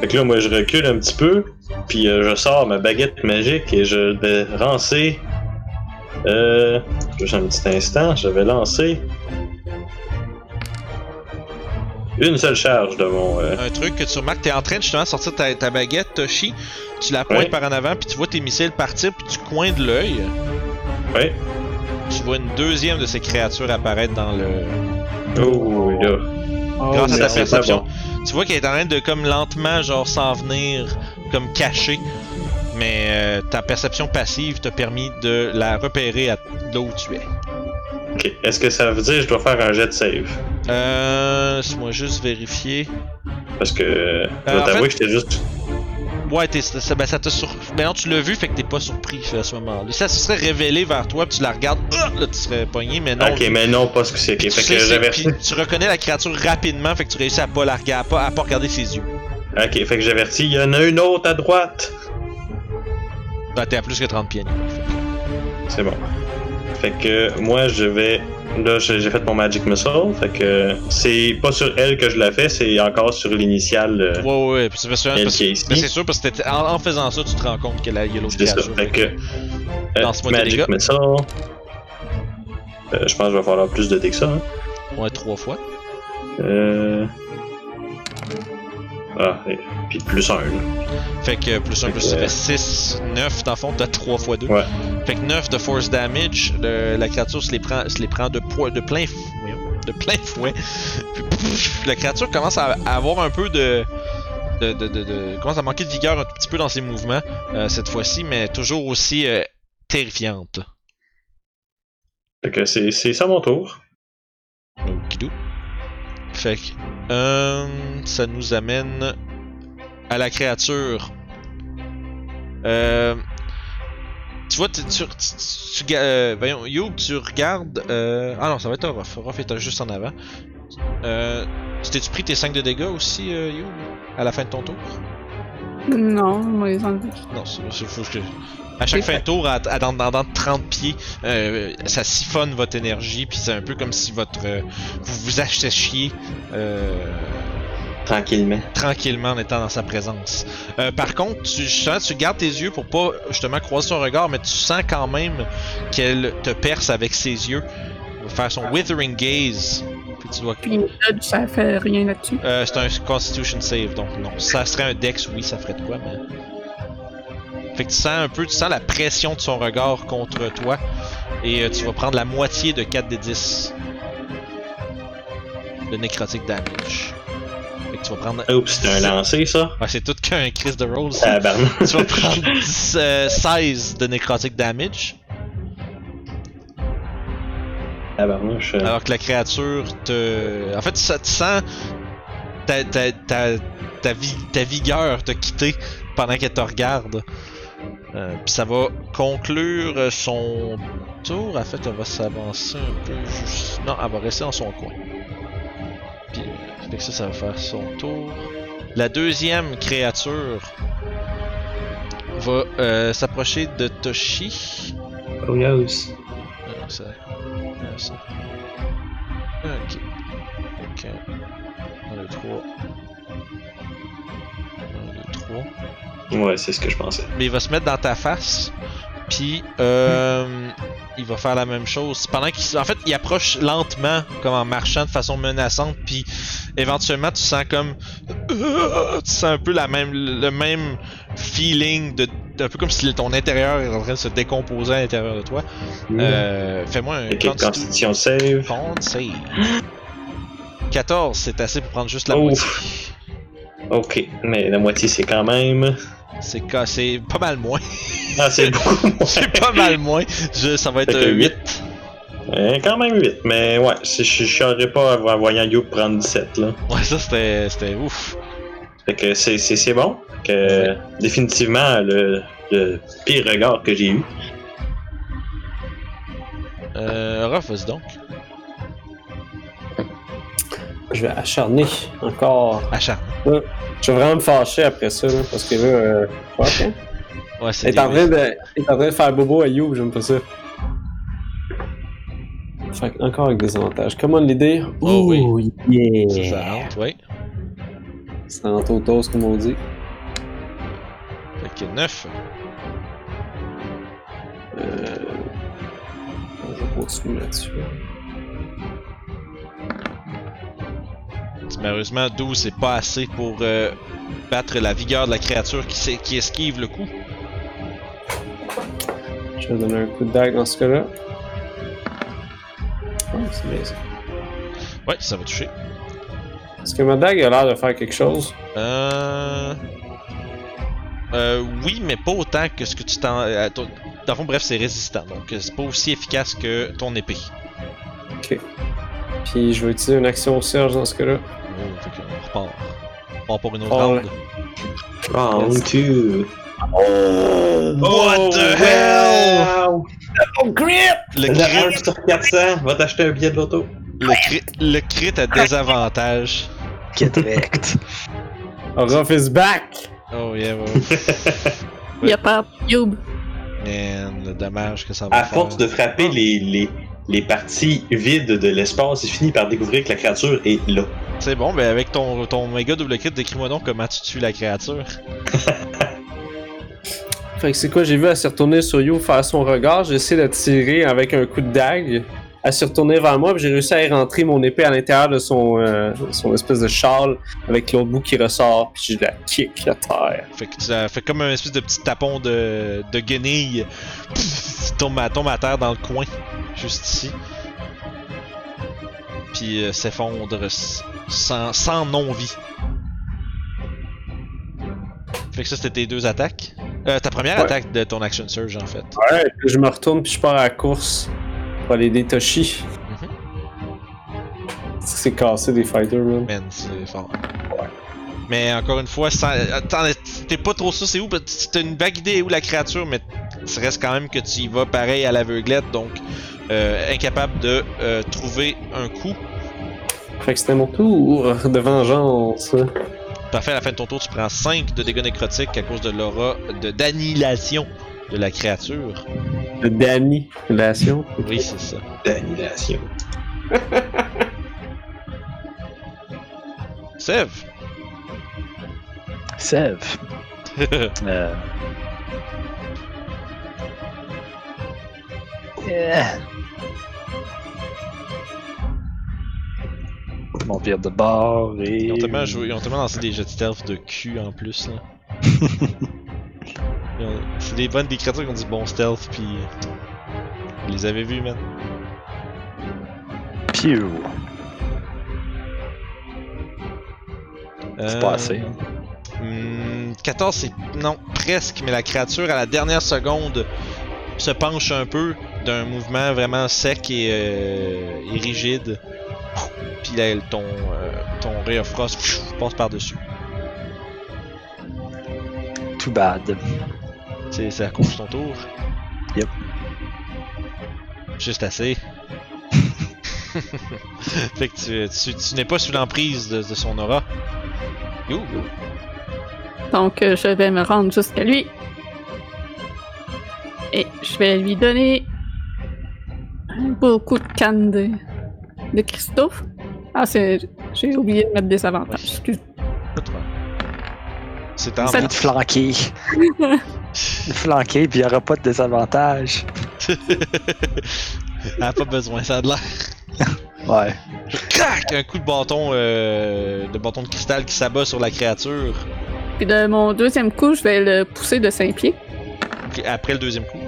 Fait que là, moi, je recule un petit peu, puis euh, je sors ma baguette magique et je vais lancer. Euh. Juste un petit instant, je vais lancer. Une seule charge de mon. euh, Un truc que tu remarques, t'es en train de justement sortir ta, ta baguette, Toshi. Tu la pointes Ouais. par en avant, puis tu vois tes missiles partir, puis tu coins de l'œil. Ouais. Tu vois une deuxième de ces créatures apparaître dans le. Oh, là. Grâce à ta perception. Tu vois qu'elle est en train de comme lentement genre s'en venir, comme cachée. Mais euh, ta perception passive t'a permis de la repérer à là où tu es. Ok. Est-ce que ça veut dire que je dois faire un jet de save? Euh. Laisse-moi juste vérifier. Parce que. Je Euh, t'avouer fait- que j'étais juste. Ouais, t'es, ça, ben, ça t'a sur... Mais non, tu l'as vu, fait que t'es pas surpris à ce moment-là. Ça se serait révélé vers toi, puis tu la regardes, ah, là, tu serais pogné, mais non. Ok, mais non, pas ce que c'est. Tu fait sais, que puis tu reconnais la créature rapidement, fait que tu réussis à pas la regarder, à pas, à pas regarder ses yeux. Ok, fait que j'avertis. Il y en a une autre à droite. Ben, t'es à plus que 30 pieds. C'est bon. Fait que moi, je vais. Là, j'ai fait mon Magic Missile. Fait que c'est pas sur elle que je l'ai fait, c'est encore sur l'initiale. euh, Ouais, ouais, ouais. Puis c'est elle parce qui mais c'est sûr, parce que en, en faisant ça, tu te rends compte que la Yellow C'est ça. Fait que. euh, Lance-moi Magic. Missile. Euh, je pense que je vais falloir plus de dés que ça. Hein. Ouais, trois fois. Euh. Ah, et puis plus un. là. Fait que plus 1 Fait plus que, ça euh, fait 6, 9 dans le fond, t'as 3 fois 2. Ouais. Fait que 9 de force damage, le- la créature se les prend, se les prend de, poids, de plein f- voyons, de plein fouet. Puis, pff, la créature commence à, à avoir un peu de, de, de, de, commence à manquer de vigueur un tout petit peu dans ses mouvements euh, cette fois-ci, mais toujours aussi euh, terrifiante. Fait que c'est c'est ça mon tour. Okidou. Fait que euh, ça nous amène à la créature. Euh, tu vois, tu, tu, tu- tu ga- euh, voyons, Youb, tu regardes. Euh, ah non, ça va être Orof. Orof est juste en avant. Euh, tu T'es-tu pris tes 5 de dégâts aussi, euh, Youb, à la fin de ton tour? Non, moi les enlever. Non, c'est c'est- faut que. À chaque fin de tour, à, à- dans, dans, dans 30 pieds, euh, ça siphonne votre énergie, puis c'est un peu comme si votre euh, vous vous achetiez euh, Tranquillement. tranquillement en étant dans sa présence. Euh, par contre, tu, justement, tu gardes tes yeux pour pas justement croiser son regard, mais tu sens quand même qu'elle te perce avec ses yeux. Faire son Withering Gaze. Puis tu dois. Puis Dodge, ça fait rien là-dessus. Euh, c'est un Constitution save, donc non. Ça serait un Dex, oui, ça ferait de quoi, mais. Fait que tu sens un peu, tu sens la pression de son regard contre toi. Et euh, tu vas prendre la moitié de 4 des 10 de necrotic damage. Fait que tu vas prendre. Oups, c'était un lancé ça? Ouais, c'est tout qu'un Chris de Rolls. ça. Tabarnak. tu vas prendre 10, euh, 16 de necrotic damage. Alors que la créature te. En fait, ça te sens. Ta, ta, ta, ta, vi- ta vigueur te quitter pendant qu'elle te regarde. Euh, Puis ça va conclure son tour. En fait, elle va s'avancer un peu juste. Non, elle va rester dans son coin. Puis, que ça, ça va faire son tour. La deuxième créature va euh, s'approcher de Toshi. Oh yes. Euh, ça. euh, ça. Ok. Ok. 1, 2, 3. Ouais, c'est ce que je pensais. Mais il va se mettre dans ta face. Puis, euh, il va faire la même chose. Pendant qu'il. En fait, il approche lentement, comme en marchant de façon menaçante. Puis, éventuellement, tu sens comme. Tu sens un peu la même, le même feeling de. Un peu comme si ton intérieur est en train de se décomposer à l'intérieur de toi. Euh, Fais-moi un Ok, constitu- Constitution save. Con save. 14, c'est assez pour prendre juste la Ouf. moitié. Ok, mais la moitié c'est quand même. C'est c'est pas mal moins. Ah, c'est beaucoup moins. c'est pas mal moins. Je, ça va être Fait que 8. huit. Euh, quand même 8, mais ouais, je saurais pas en voyant You prendre 17 là. Ouais, ça c'était ouf. Fait que c'est- bon. Que définitivement le, le pire regard que j'ai eu. Euh, Ruff, vas-y donc. Je vais acharner encore. Achat. Je vais vraiment me fâcher après ça, là, parce que là, euh, ok. Ouais, c'est Il est, en train de, il est en train de faire bobo à You, j'aime pas ça. Fait que encore avec des avantages. Comment l'idée? Oh oui. Ça, yeah! ça rentre, ouais. Ça rentre au toast, comme on dit. Fait que 9. Euh... Je vais poursuivre là-dessus. Malheureusement, 12 c'est pas assez pour euh, battre la vigueur de la créature qui, qui esquive le coup. Je vais donner un coup de dague dans ce cas-là. Oh, c'est bien ça. Ouais, ça va toucher. Est-ce que ma dague a l'air de faire quelque chose? Euh... Euh, oui, mais pas autant que ce que tu t'en. euh, Dans fond, bref, c'est résistant. Donc, euh, c'est pas aussi efficace que ton épée. Ok. Puis je vais utiliser une action Serge dans ce cas-là. Oh, fait qu'on repart. On repart pour une autre Oh, round. ouais. Round 2. What the hell? Wow! Le Le crit, 1 sur 400, va t'acheter un billet de l'auto. le crit, le crit à désavantage. Get wrecked. Ruff is back! Oh yeah, ouais. Il y a pas Youb. Man, le dommage que ça va À faire. force de frapper les, les, les parties vides de l'espace, il finit par découvrir que la créature est là. C'est bon, ben avec ton, ton méga double crit, décris-moi donc comment tu tues la créature. Fait que c'est quoi, j'ai vu elle s'est retournée sur You faire son regard, j'ai essayé de tirer avec un coup de dague. Elle s'est retournée vers moi, puis j'ai réussi à y rentrer mon épée à l'intérieur de son, euh, son espèce de châle avec l'autre bout qui ressort, puis je la kick à terre. Fait que tu as fait comme un espèce de petit tapon de, de guenille. Pff, tombe, à, tombe à terre dans le coin, juste ici. Puis euh, s'effondre sans, sans non-vie. Fait que ça, c'était tes deux attaques? Euh, ta première Ouais. attaque de ton Action Surge, en fait. Ouais, je me retourne, puis je pars à la course pour aller aider Toshi. Mhm. C'est cassé des fighters. Man, c'est fort. Mais encore une fois, t'es pas trop sûr c'est où, t'as une vague idée où la créature, mais ça reste quand même que tu y vas pareil à l'aveuglette, donc euh, incapable de euh, trouver un coup. Fait que c'était mon tour de vengeance. Parfait, à la fin de ton tour, tu prends 5 de dégâts nécrotiques à cause de l'aura de d'annihilation de la créature. De d'annihilation. Oui, c'est ça. D'annihilation. Sève! Sève. Euh... Yeah. Mon vire de bord et. Ils ont tellement, joué, ils ont tellement lancé des jets de stealth de cul en plus là. C'est des bonnes des créatures qui ont du bon stealth puis. Vous les avez vus, man. Pew. C'est pas Euh, assez. hein. Hmm, 14, c'est. Non, presque, mais la créature à la dernière seconde se penche un peu d'un mouvement vraiment sec et, euh, et rigide. Puis là, elle- ton, euh, ton Ray of Frost passe par-dessus. Too bad. C'est cause de ton tour. Yep. Juste assez. fait que tu, tu, tu n'es pas sous l'emprise de, de son aura. You. Donc, euh, je vais me rendre jusqu'à lui. Et je vais lui donner un beau coup de canne de, de Christophe. Ah, c'est. J'ai oublié de mettre des avantages. Excuse. C'est en Ça- De flanquer. flanquer, puis il n'y aura pas de désavantage. Elle a pas besoin, ça a de l'air. Ouais. Crac! Un coup de bâton, euh, de bâton de cristal qui s'abat sur la créature. Puis de mon deuxième coup, je vais le pousser de 5 pieds. Après le deuxième coup.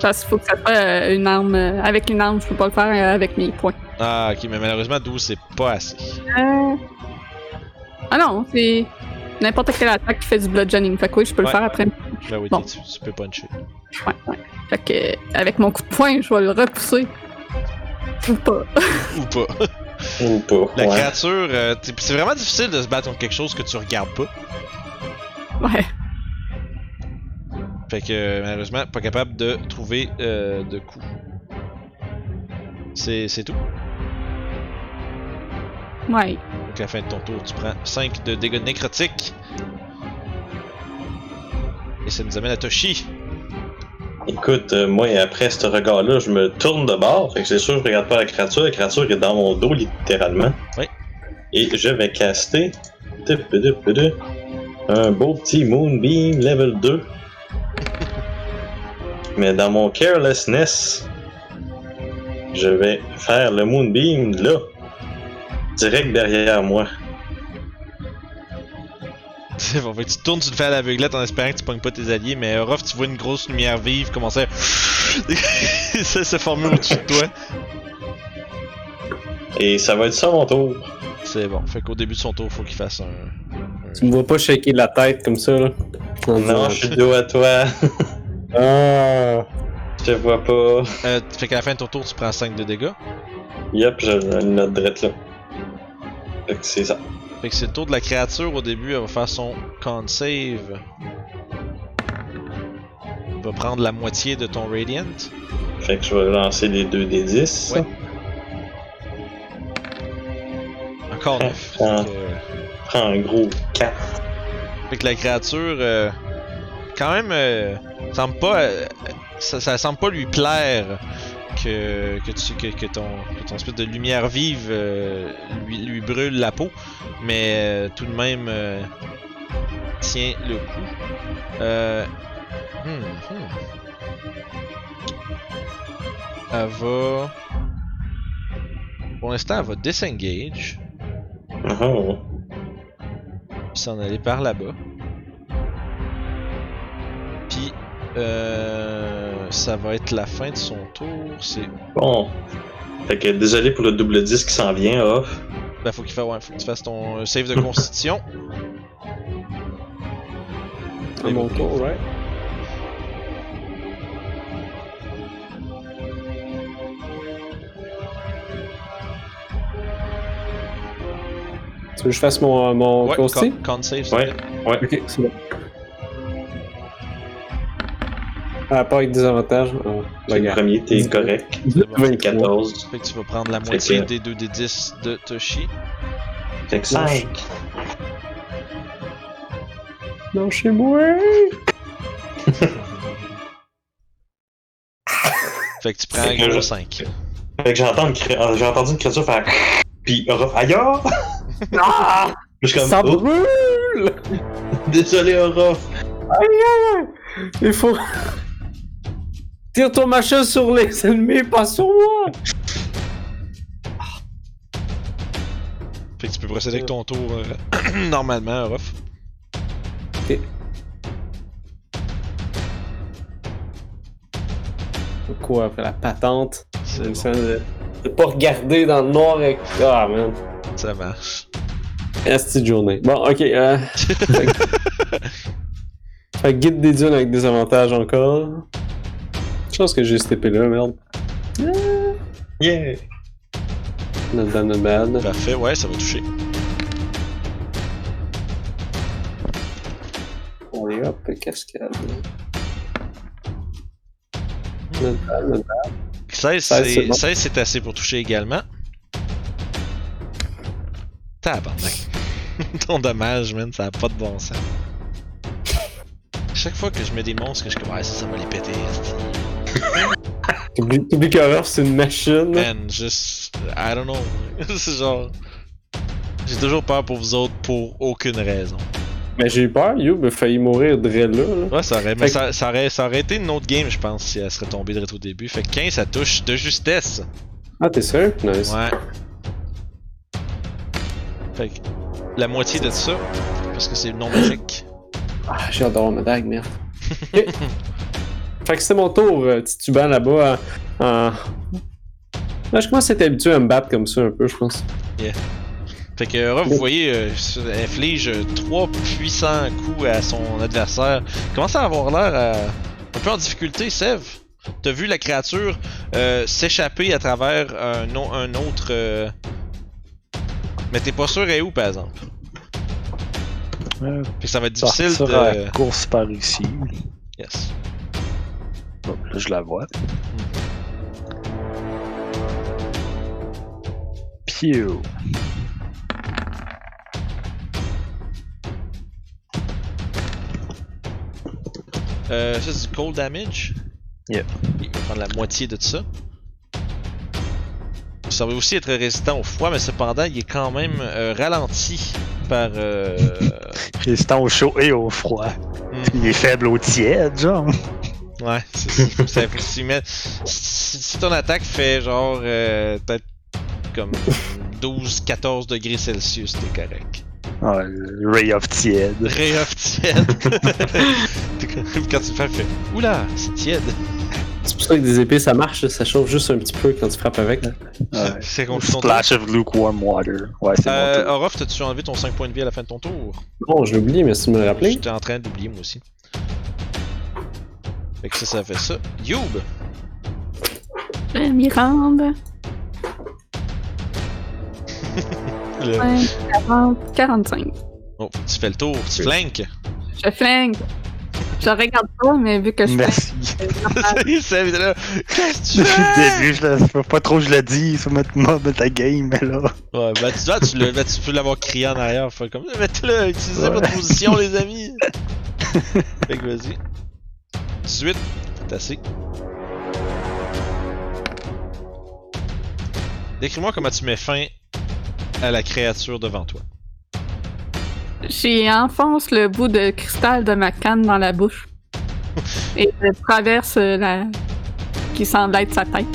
Parce qu'il faut que ça soit euh, une arme. euh, avec une arme, je peux pas le faire euh, avec mes poings. Ah, ok, mais malheureusement, 12, c'est pas assez. Euh... Ah non, c'est n'importe quelle attaque qui fait du bludgeoning. Fait que oui, je peux Ouais. le faire après. Ben oui, Bon. tu, tu peux puncher. Ouais, ouais. Fait que avec mon coup de poing, je vais le repousser. Ou pas. Ou pas. Ou pas. La ouais. créature, euh, c'est vraiment difficile de se battre contre quelque chose que tu regardes pas. Ouais. Fait que malheureusement, pas capable de trouver euh, de coup. C'est c'est tout. Ouais. Donc à la fin de ton tour, tu prends 5 de dégâts nécrotiques. Et ça nous amène à Toshi. Écoute, euh, moi, après ce regard-là, je me tourne de bord. Fait que c'est sûr, je regarde pas la créature. La créature est dans mon dos, littéralement. Oui. Et je vais caster un beau petit Moonbeam level 2. Mais dans mon carelessness, je vais faire le Moonbeam là, direct derrière moi. C'est bon, fait que tu te tournes, tu le fais à l'aveuglette en espérant que tu pognes pas tes alliés, mais Orof, tu vois une grosse lumière vive commencer à ça se former au-dessus de toi. Et ça va être ça mon tour. C'est bon, fait qu'au début de son tour, faut qu'il fasse un. un- Tu me vois pas shaker la tête comme ça, là? Non, je suis dos à toi. Ah. Je te vois pas. Euh, fait qu'à la fin de ton tour, tu prends 5 de dégâts. Yep, je le note direct là. Fait que c'est ça. Fait que c'est le tour de la créature au début, elle va faire son con save. Elle va prendre la moitié de ton Radiant. Fait que je vais lancer les 2 des 10. Ouais. Encore Ah, 9. ah. Prends un gros 4. Fait que la créature, euh, quand même, euh, semble pas, euh, ça, ça semble pas lui plaire que, que, tu, que, que ton, ton espèce de lumière vive euh, lui, lui brûle la peau, mais euh, tout de même euh, tient le coup. Hmm, hmm. Elle va, pour l'instant, elle va disengage Oh. puis s'en aller par là-bas. Puis euh, ça va être la fin de son tour. C'est Bon. Fait que désolé pour le double 10 qui s'en vient, off. ben faut qu'il fa- ouais, faut que tu fasses ton euh, save de constitution. À mon tour, ouais. Tu veux que je fasse mon, mon ouais, con, con save. Ouais. plaît. Ok, c'est bon. Ah, pas avec des avantages. Ah, C'est ben, le premier, t'es correct. C'est bon. 23. 14. Fait que tu vas prendre la moitié des 2 des 10 de Toshi. Fait que 5. Non, chez moi! Fait que tu prends un que gros je- 5. Fait que j'ai entendu, une cré- j'ai entendu une créature faire. Pis Orof, aïe! ah! Ah! Je suis comme. Ça oh, brûle! désolé, Orof. Il faut. Tire ton machin sur les ennemis, pas sur moi! Fait que tu peux procéder avec ton tour euh, normalement, Ruff. Quoi, après la patente? C'est Une bon, scène de... de pas regarder dans le noir avec. Ah, man. ça marche. Esti de journée. Bon, ok. Euh... fait que guide des dunes avec des avantages encore. Je pense que j'ai cette épée-là, merde. Yeah! Not bad, not bad. Parfait, ouais, ça va toucher. Allez hop, cascade. Not bad, not bad. 16, 16, c'est c'est bon. 16, c'est assez pour toucher également. Tabarnak. Ton dommage, man, ça a pas de bon sens. Chaque fois que je mets des monstres, que je suis comme, ouais, ça, ça va les péter. que Ruff, c'est une machine. Man, juste. I don't know. c'est genre. J'ai toujours peur pour vous autres pour aucune raison. Mais j'ai eu peur, Youb a failli mourir de là, là. Ouais, ça aurait, mais que- ça, ça aurait, ça aurait été une autre game, je pense, si elle serait tombée direct au début. Fait que 15, ça touche de justesse. Ah, t'es sûr? Nice. Ouais. Fait que la moitié de ça, parce que c'est non magique. Ah, j'ai d'avoir ma dague, merde. Fait que c'est mon tour, euh, titubant là-bas. En... en- Là, je commence à être habitué à me battre comme ça un peu, je pense. Fait que vous voyez, euh, inflige euh, trois puissants coups à son adversaire. Il commence à avoir l'air euh, un peu en difficulté, Sev. T'as vu la créature euh, s'échapper à travers un, autre. euh, Mais t'es pas sûr elle est où, par exemple. Euh, que ça va être difficile à de. la course par ici. Yes. Bon, là, je la vois. Pew. Euh, ça, c'est du cold damage? Yep. Il va prendre la moitié de ça. Ça va aussi être résistant au froid, mais cependant, il est quand même euh, ralenti par. Euh... Résistant au chaud et au froid. hmm, Il est faible au tiède, genre. Ouais, c'est ça. faut s'y mettre. Si, si ton attaque fait genre. euh, peut-être comme 12-14 degrés Celsius, t'es correct. Ah, Ray of tiède. Ray of tiède. Quand tu le fais, tu fais Oula, c'est tiède. C'est pour ça que des épées, ça marche, ça chauffe juste un petit peu quand tu frappes avec. Ouais. C'est. Splash of lukewarm water. Ouais, c'est Euh. Orof, t'as-tu enlevé ton 5 points de vie à la fin de ton tour? Bon, je l'ai oublié, mais si tu me le rappelais. J'étais en train d'oublier moi aussi. Fait que ça, ça fait ça. Youb! Euh, Miranda. Le- Ouais, 40, 45. Oh, tu fais le tour, tu flanques. Je flingue. Je regarde pas, mais vu que je Merci. flingue, Seb il est là. Qu'est-ce que tu Depuis le fais? début, je faut pas trop que je le dis, faut mettre mob ta game, mais là. Ouais, bah tu, vois, tu, le- bah, tu peux l'avoir crié en arrière. Faut comme, mettez-le, utilisez Ouais. votre position, les amis. fait que vas-y. 18, c'est assez. Décris-moi comment tu mets fin à la créature devant toi. J'y enfonce le bout de cristal de ma canne dans la bouche. Et je traverse la. qui semble être sa tête.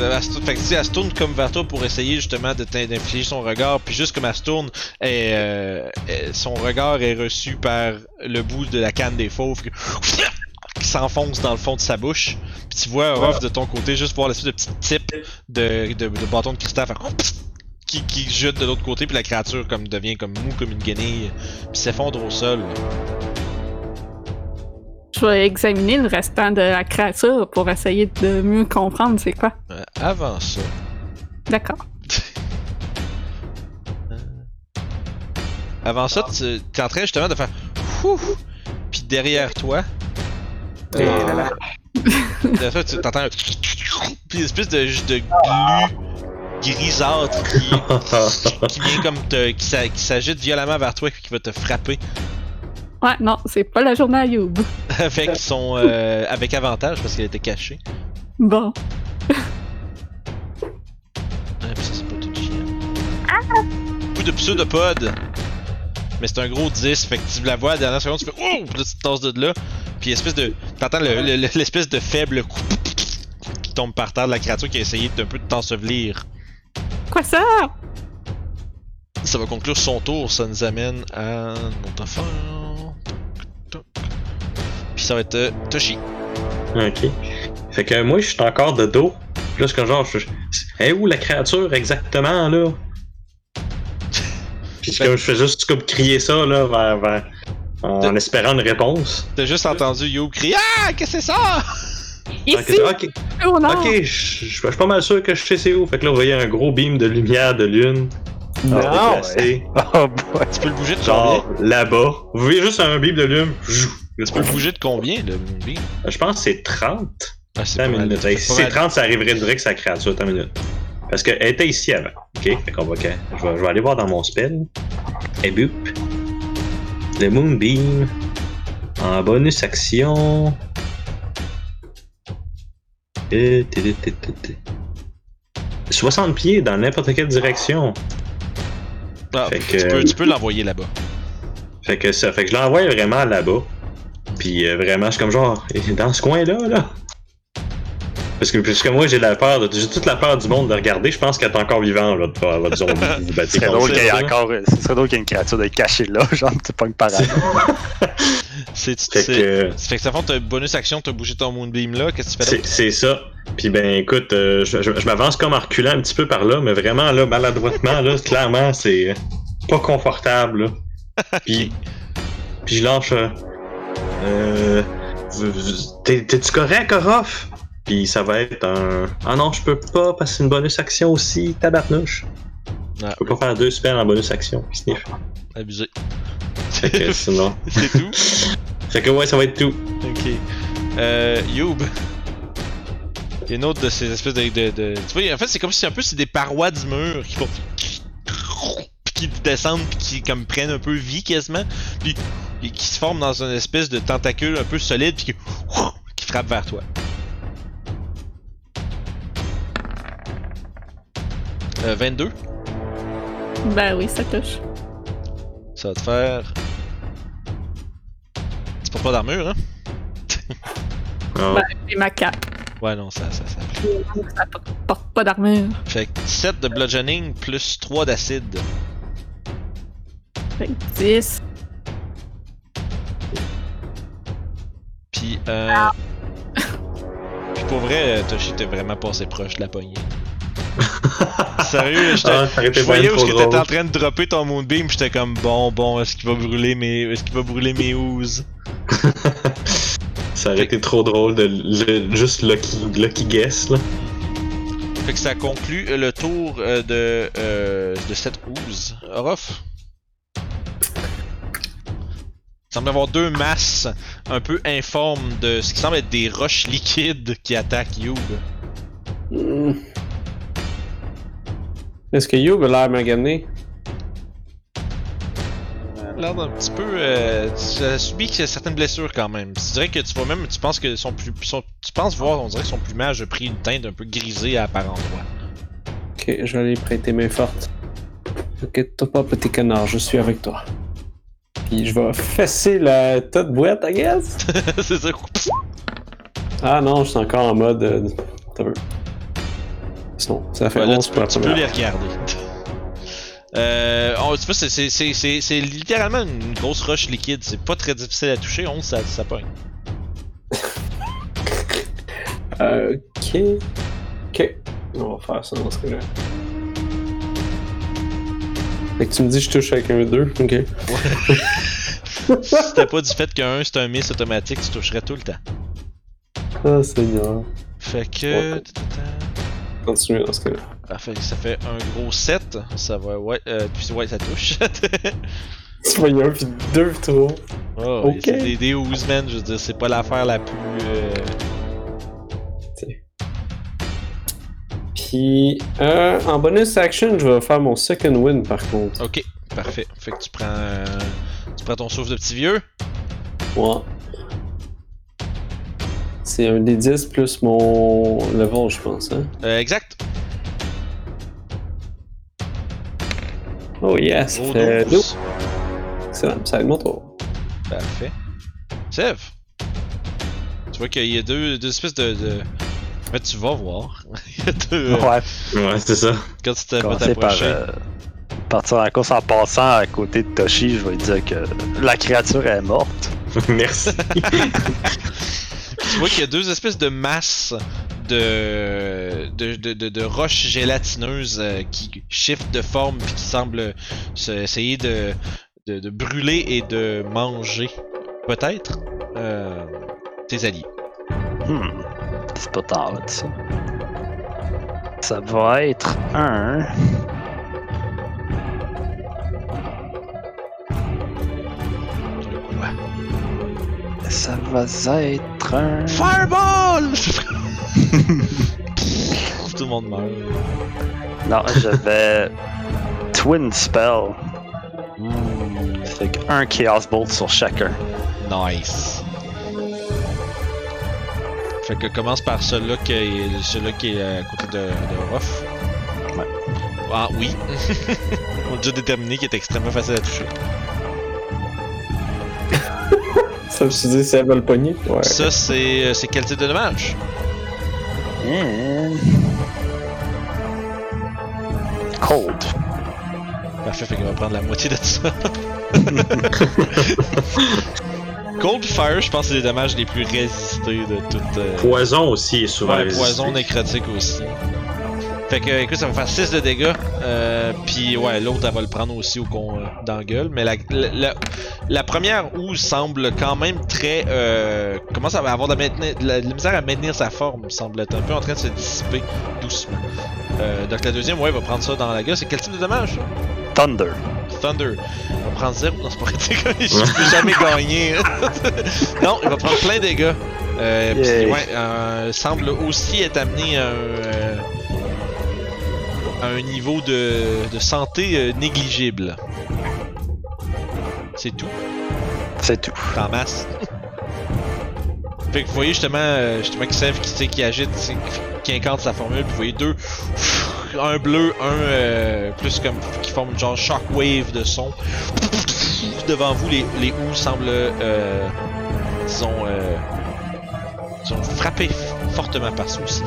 Elle se fait que tu sais, elle se tourne comme vers toi pour essayer justement de d'infliger son regard, puis juste comme elle se tourne, elle, euh, son regard est reçu par le bout de la canne des fauves qui s'enfonce dans le fond de sa bouche. Puis tu vois Ruff de ton côté juste voir l'espèce de petit type de, de, de bâton de cristal faire qui, qui jute de l'autre côté, puis la créature comme devient comme mou comme une guenille, puis s'effondre au sol. Je vais examiner le restant de la créature pour essayer de mieux comprendre c'est quoi. Euh, avant ça, D'accord. Avant ça, tu es en train justement de faire! Puis derrière toi, Et là, là. toi, tu entends un Puis une espèce de, juste de glu grisâtre qui, qui vient comme te, qui s'a- qui s'agite violemment vers toi et qui va te frapper Ouais, non, c'est pas la journée à Youb. avec son euh, avec avantage parce qu'elle était cachée. Bon. Ah, puis ça, c'est pas tout chiant. Coup de pseudopodes. Mais c'est un gros 10, fait que tu la vois à la dernière seconde, tu fais Oh! Puis là, tu te tasses de là. Puis espèce de. T'entends le- le- le- l'espèce de faible coup qui tombe par terre de la créature qui a essayé d'un peu de t'ensevelir. Quoi ça? Ça va conclure son tour, ça nous amène à notre affaire. Puis ça va être euh, Toshi. Ok. Fait que moi, je suis encore de dos. Plus que genre, je. Elle est où la créature exactement, là? Puis Ben- comme je fais juste comme crier ça, là, vers. vers- en espérant une réponse. T'as juste entendu You crier Ah, qu'est-ce que c'est ça? Ici, Ok, au nord. ok, je suis pas mal sûr que je sais c'est où. Fait que là, vous voyez un gros beam de lumière de lune. Non, déplacé. Oh boy. Tu peux le bouger de Genre combien? là-bas. Vous voyez juste un beam de lune. Tu peux le bouger de combien, le Moonbeam? Je pense que c'est 30. Ah, c'est Attends pas une mal. minute. C'est Hey, pas si c'est mal. 30, ça arriverait direct sur la créature. Attends une minute. Parce qu'elle était ici avant. Ok? Fait qu'on va. Je vais, je vais aller voir dans mon spell. Et boop. Le Moonbeam. En bonus action. Et... té. 60 pieds dans n'importe quelle direction. Ah, Fait tu que- peux, tu peux l'envoyer là-bas. Fait que ça, fait que je l'envoie vraiment là-bas. Puis euh, vraiment, je suis comme genre, dans ce coin-là, là. Parce que, parce que moi, j'ai la peur, de, j'ai toute la peur du monde de regarder. Je pense qu'elle est encore vivante, là, de votre zombie. Vous Ce serait drôle ça, qu'il y ait encore. Ce serait drôle qu'il y ait une créature de cachée là, genre tu pognes par là. C'est, Fait c'est- que, Fait que ça fait t'as bonus action, t'as bougé ton Moonbeam là, qu'est-ce que tu fais c'est, c'est ça. Puis ben, écoute, euh, je, je- je m'avance comme en reculant un petit peu par là, mais vraiment, là, maladroitement, là, clairement, c'est pas confortable, là. Puis, puis je lâche. Euh, euh, T'es-tu correct, Orof? Puis ça va être un. Ah non, je peux pas c'est une bonus action aussi, tabarnouche. Ah. Je peux pas faire deux spells en bonus action. Sniff. Abusé. Fait que sinon. c'est tout? Fait que ouais, ça va être tout. Ok. Euh, Youb. Il y a une autre de ces espèces de. de, de- Tu vois, en fait, c'est comme si un peu c'est des parois du mur qui font. Qui descendent, puis qui comme prennent un peu vie quasiment. Puis qui se forment dans une espèce de tentacule un peu solide, puis qui. qui frappe vers toi. Euh, 22. Ben oui, ça touche. Ça va te faire. Tu portes pas d'armure, hein? Ah, Ben, c'est ma cape. Ouais, non, ça, ça, ça. Ça porte- porte pas d'armure. Fait que 7 de bludgeoning plus 3 d'acide. Fait que 10. Puis, euh. Puis pour vrai, Toshi t'es vraiment passé proche de la poignée. Sérieux, j'étais. Ah, Je voyais où t'étais en train de dropper ton moonbeam, j'étais comme bon, bon, est-ce qu'il va brûler mes, est-ce qu'il va brûler mes oozes? Ça aurait été trop drôle de le- juste Lucky, lucky Guess, là. Fait que ça conclut le tour euh, de, euh, de cette ooze. Orof? Il semble y avoir deux masses un peu informes de ce qui semble être des roches liquides qui attaquent Youb. Hmm. Est-ce que Youb a l'air magané? L'air d'un petit peu. Euh, tu as subi certaines blessures quand même. Tu dirais que tu vois même, tu penses que son plus, son- tu penses voir, on dirait que son plumage a pris une teinte un peu grisée à par endroits. Ok, je vais aller prêter main forte. Inquiète-toi pas, petit canard, je suis avec toi. Puis je vais fesser la toute boîte, I guess. c'est ça. Ah non, je suis encore en mode. Euh. Sinon, ça fait Ouais, là, 11 tu peux, tu peux les regarder. Euh, oh, tu vois, c'est- littéralement une grosse roche liquide. C'est pas très difficile à toucher. 11, ça, ça pogne. Ok. Ok. On va faire ça dans ce cas-là. Fait que tu me dis que je touche avec un 2, ok. si c'était pas du fait qu'un c'est un miss automatique, tu toucherais tout le temps. Ah, Seigneur. Fait que. Ouais. Continue dans ce cas-là. Ah, fait que ça fait un gros 7. Ça va, ouais. Euh, puis ouais, ça touche. Tu vois, il y a un, puis deux, trois. oh, Ok. C'est des, des Oozmen, je veux dire, c'est pas l'affaire la plus. euh, Puis, euh, en bonus action, je vais faire mon second win par contre. Ok, parfait. Fait que tu prends. euh, Tu prends ton souffle de petit vieux. Ouais. C'est un des 10 plus mon level, je pense. Hein? Euh, exact. Oh yes, ça fait 12. 12. Excellent, ça mon tour. Parfait. Sev! Tu vois qu'il y a deux, deux espèces de. de... Mais tu vas voir. Euh, Ouais, Ouais, c'était ça. Quand tu commencer par euh, partir en course en passant à côté de Toshi, je vais lui dire que la créature est morte. Merci. Tu vois qu'il y a deux espèces de masses de, de, de, roches gélatineuses euh, qui shiftent de forme puis qui semblent se- essayer de, de, de brûler et de manger, peut-être, euh, tes alliés. Hmm. C'est pas tard, ça. Ça va être un. Ça va être un. Fireball! Tout le monde meurt. Non, je vais. Twin Spell. Hmm. Fait que un Chaos Bolt sur chacun. Nice. Fait que commence par celui-là qui est, celui qui est à côté de, de Ruff. Ouais. Ah oui. On a déjà déterminé qu'il est extrêmement facile à toucher. Ça me suis dit, c'est elle le pogner. Ouais. Ça, c'est c'est quel type de dommage? And... Cold. Parfait, fait qu'il va prendre la moitié de ça. Cold Fire, je pense que c'est les dommages les plus résistés de toute. euh, Poison aussi est souvent Ouais, résisté. poison nécrotique aussi. Fait que, écoute, ça va faire 6 de dégâts. Euh, Puis, ouais, l'autre, elle va le prendre aussi au con, euh, dans la gueule. Mais la, la, la- la première ooze semble quand même très. Euh, commence à avoir de maintenir- de la- de la misère à maintenir sa forme, semble être un peu en train de se dissiper doucement. Euh, donc, la deuxième, ouais, va prendre ça dans la gueule. C'est quel type de dommage, ça? Thunder. Thunder. Il va prendre 0. Non, c'est pas vrai. Je peux jamais gagner. non, il va prendre plein de dégâts. Euh, puis, Yay. ouais, euh, semble aussi être amené à un, euh, à un niveau de, de santé euh, négligible. C'est tout. C'est tout. En masse. fait que vous voyez justement, euh, justement qui sève, qui, qui agite, qui incante sa formule, puis vous voyez deux, un bleu, un euh, plus comme qui forme une genre shockwave de son. Devant vous, les, les houes semblent, euh, disons, euh, disons, frapper fortement par aussi.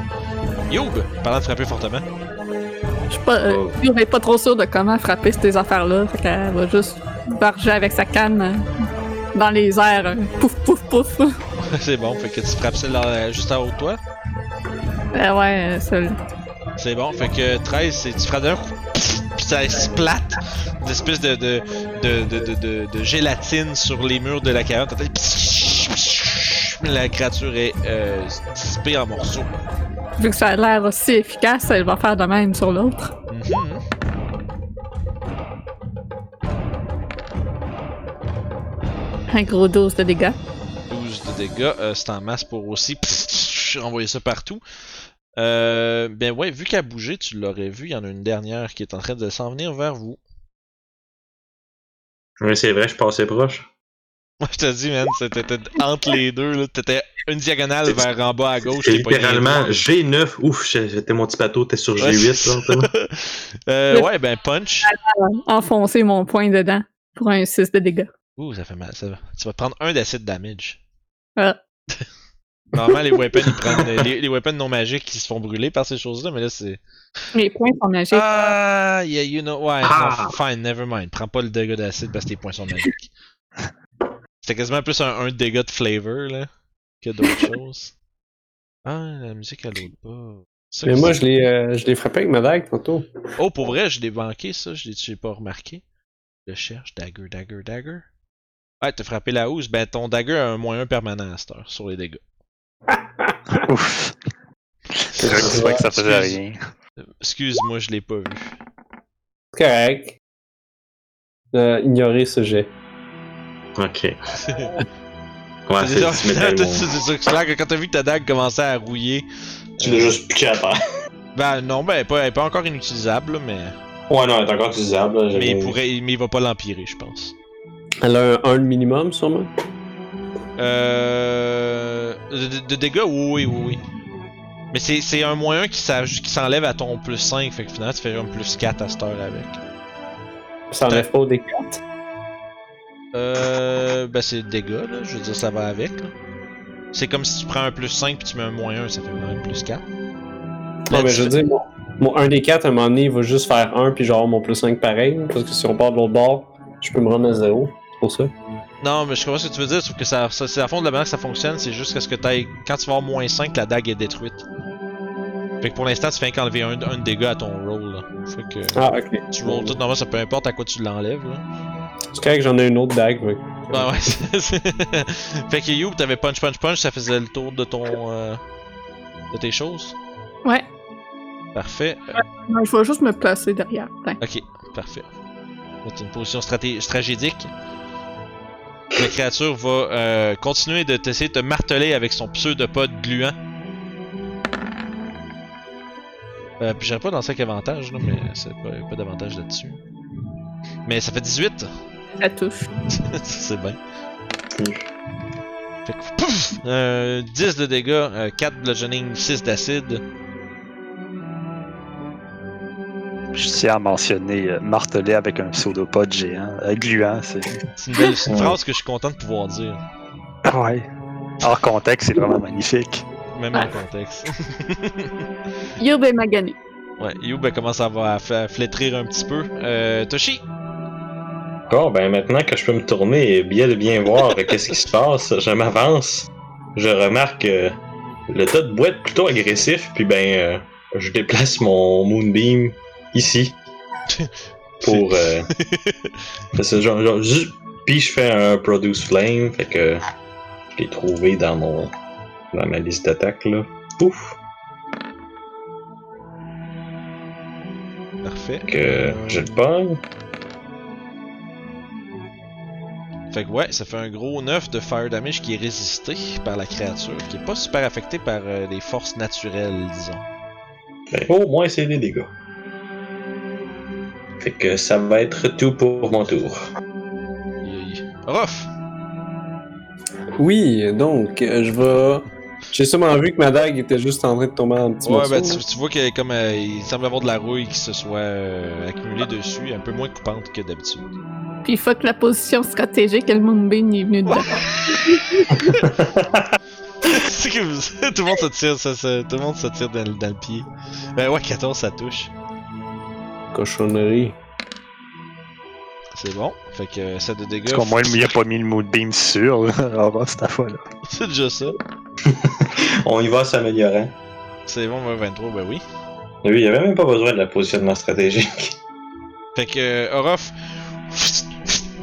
Youb, parlant de frapper fortement, Je suis pas, euh, Oh. Est pas trop sûr de comment frapper ces affaires-là. Fait qu'elle va juste barger avec sa canne euh, dans les airs. euh, pouf, pouf, pouf. c'est bon, fait que tu frappes celle là, juste en haut de toi? Euh, ouais, euh, seul. C'est bon, fait que 13, c'est tu frappes d'un coup, puis ça splatte une espèce de, de, de, de, gélatine sur les murs de la caverne. La créature est euh, dissipée en morceaux. Vu que ça a l'air aussi efficace, elle va faire de même sur l'autre. Un gros dose de dégâts. 12 de dégâts, euh, c'est en masse pour aussi pss, renvoyer ça partout. Euh, ben ouais, vu qu'elle a bougé, tu l'aurais vu, il y en a une dernière qui est en train de s'en venir vers vous. Oui, c'est vrai, je passais proche. Moi, je te dis, man, c'était entre les deux, là. T'étais une diagonale vers en bas à gauche. Pas littéralement gagné. G9. Ouf, j'étais mon petit bateau, t'es sur Ouais, G8. c'est là, euh, ouais, ben punch. Enfoncer mon poing dedans pour un 6 de dégâts. Ouh, ça fait mal, ça va. Tu vas prendre un d'acid damage. Ah. Normalement, les weapons, ils prennent. Les, les weapons non magiques qui se font brûler par ces choses-là, mais là, c'est. Mes points sont magiques. Ah, yeah, you know. Ouais, Ah. non, fine, never mind. Prends pas le dégât d'acide parce que tes points sont magiques. C'était quasiment plus un, un dégât de flavor, là, que d'autres choses. Ah, la musique, elle l'autre pas. Ça, Mais moi, je l'ai euh, je l'ai frappé avec ma dague tantôt. Oh, pour vrai, je l'ai manqué, ça. Je l'ai j'ai pas remarqué? Je cherche. Dagger, dagger, dagger. Ouais, t'as frappé la housse. Ben, ton dagger a un moins 1 permanent à cette heure sur les dégâts. Ouf. C'est vrai que ça faisait Excuse. rien. Excuse-moi, je l'ai pas vu. C'est correct. Euh, ignorer ce jet. Ok. Ouais, C'est clair que quand t'as vu que ta dague commençait à rouiller. Tu l'as juste piqué à terre. Ben non, ben elle est pas, elle est pas encore inutilisable, mais. Ouais, non, elle est encore utilisable. là, Mais il pourrait. Mais il va pas l'empirer, je pense. Elle a un 1 minimum, sûrement? Euh. De, de dégâts, oui, oui, oui. Mais c'est c'est un moins 1 qui s'enlève à ton plus 5, fait que finalement tu fais un plus 4 à cette heure avec. Ça enlève pas des 4. Euh. Ben c'est dégâts, là. Je veux dire, ça va avec. C'est comme si tu prends un plus 5 puis tu mets un moins 1, ça fait un plus 4. Non, mais je veux dire, mon, mon 1 des 4, à un moment donné, il va juste faire 1 puis genre mon plus 5 pareil. Parce que si on part de l'autre bord, je peux me rendre à 0. C'est pour ça. Non, mais je comprends ce que tu veux dire, sauf que ça, ça- c'est à fond de la manière que ça fonctionne, c'est juste que ce que t'ailles. Quand tu vas avoir moins 5, la dague est détruite. Fait que pour l'instant, tu fais qu'enlever un, un dégât à ton roll, là. Fait que Ah, ok. tu rolls tout, normalement, ça peu importe à quoi tu l'enlèves, là. C'est correct, j'en ai une autre dague. ouais. Ouais, ouais, c'est- Fait que You, t'avais punch, punch, punch, ça faisait le tour de ton. euh, de tes choses? Ouais. Parfait. Euh, Non, je vais juste me placer derrière. Ok, parfait. C'est une position straté- stratégique. La créature va euh, continuer de t'essayer de te marteler avec son pseudopode gluant. Euh, puis j'aurais pas dans 5 avantages, là, mais c'est pas, pas d'avantage là-dessus. Mais ça fait 18! Ça touche. c'est bien. Fait que, pouf! Euh, 10 de dégâts, euh, 4 bludgeoning, 6 d'acide. Je tiens à mentionner euh, martelé avec un pseudopode géant, euh, gluant, c'est. C'est une, belle, une Ouais. phrase que je suis content de pouvoir dire. Ouais. Hors contexte, c'est vraiment magnifique. Même en contexte. Yob est magané. Ouais, Youb elle commence à, à flétrir un petit peu. Euh, Toshi! Bon, ben maintenant que je peux me tourner et bien de bien voir qu'est-ce qui se passe, je m'avance. Je remarque euh, le tas de boîtes plutôt agressif, puis ben euh, je déplace mon Moonbeam ici pour. Euh, genre, genre, puis je fais un Produce Flame, fait que je l'ai trouvé dans mon dans ma liste d'attaques là. Pouf! Parfait. Que je le pogne. Fait que ouais, ça fait un gros 9 de fire damage qui est résisté par la créature, qui est pas super affecté par euh, les forces naturelles, disons. Ben, au moins c'est des dégâts. Fait que ça va être tout pour mon tour. Ruff! Oui, donc, euh, je vais. J'ai sûrement vu que ma dague était juste en train de tomber en petits Ouais, morceaux. ben tu, tu vois qu'il comme euh, il semble avoir de la rouille qui se soit euh, accumulée dessus, un peu moins coupante que d'habitude. Puis fuck la position stratégique, le Moonbeam est venu dedans. C'est que vous- tout le monde se tire, ça, ça- tout le monde se tire dans, le- dans le pied. Ben ouais, 14 ça touche. Cochonnerie. C'est bon. Fait que euh, ça de dégâts. Parce qu'au moins, il a pas mis le moonbeam sur, là, avant cette fois-là. C'est déjà ça. On y va s'améliorant. C'est bon, ouais, 23, ben oui. Lui, il avait même pas besoin de la positionnement stratégique. Fait que euh, Orof,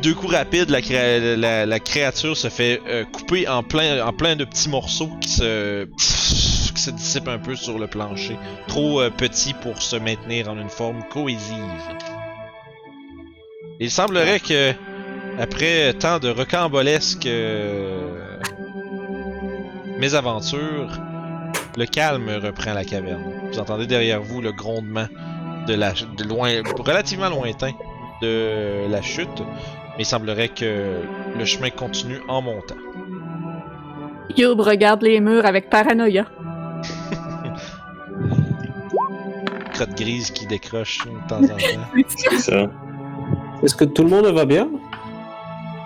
deux coups rapides, la, créa- la- la créature se fait euh, couper en plein, en plein de petits morceaux qui se, qui se dissipe un peu sur le plancher. Trop euh, petit pour se maintenir en une forme cohésive. Il semblerait que, après tant de rocambolesques euh, mésaventures, le calme reprend la caverne. Vous entendez derrière vous le grondement de la de loin, relativement lointain de la chute, mais il semblerait que le chemin continue en montant. Youb regarde les murs avec paranoïa. Crotte grise qui décroche de temps en temps. C'est ça. Est-ce que tout le monde va bien?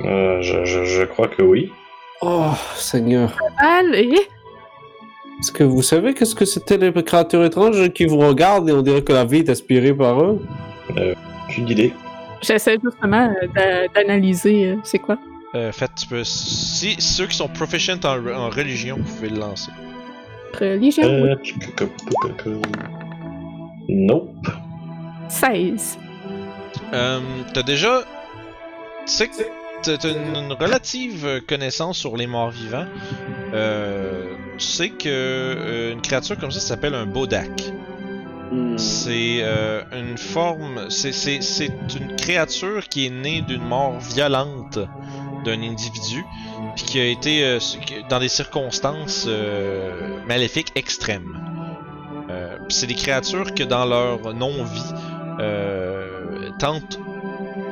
Euh, je, je, je crois que oui. Oh, Seigneur. Allez! Est-ce que vous savez qu'est-ce que c'était les créatures étranges qui vous regardent et on dirait que la vie est aspirée par eux? J'ai une idée. J'essaie justement euh, d'a- d'analyser euh, c'est quoi. Euh, fait, tu peux. Si ceux qui sont proficient en, en religion, vous pouvez le lancer. Religion. Euh, Nope. 16. Euh, t'as déjà. Tu sais que t'as une, relative connaissance sur les morts vivants. Euh, tu sais que euh, une créature comme ça, ça s'appelle un bodak. C'est euh, une forme. C'est, une créature qui est née d'une mort violente d'un individu, puis qui a été euh, dans des circonstances maléfiques extrêmes. C'est des créatures que dans leur non-vie tentent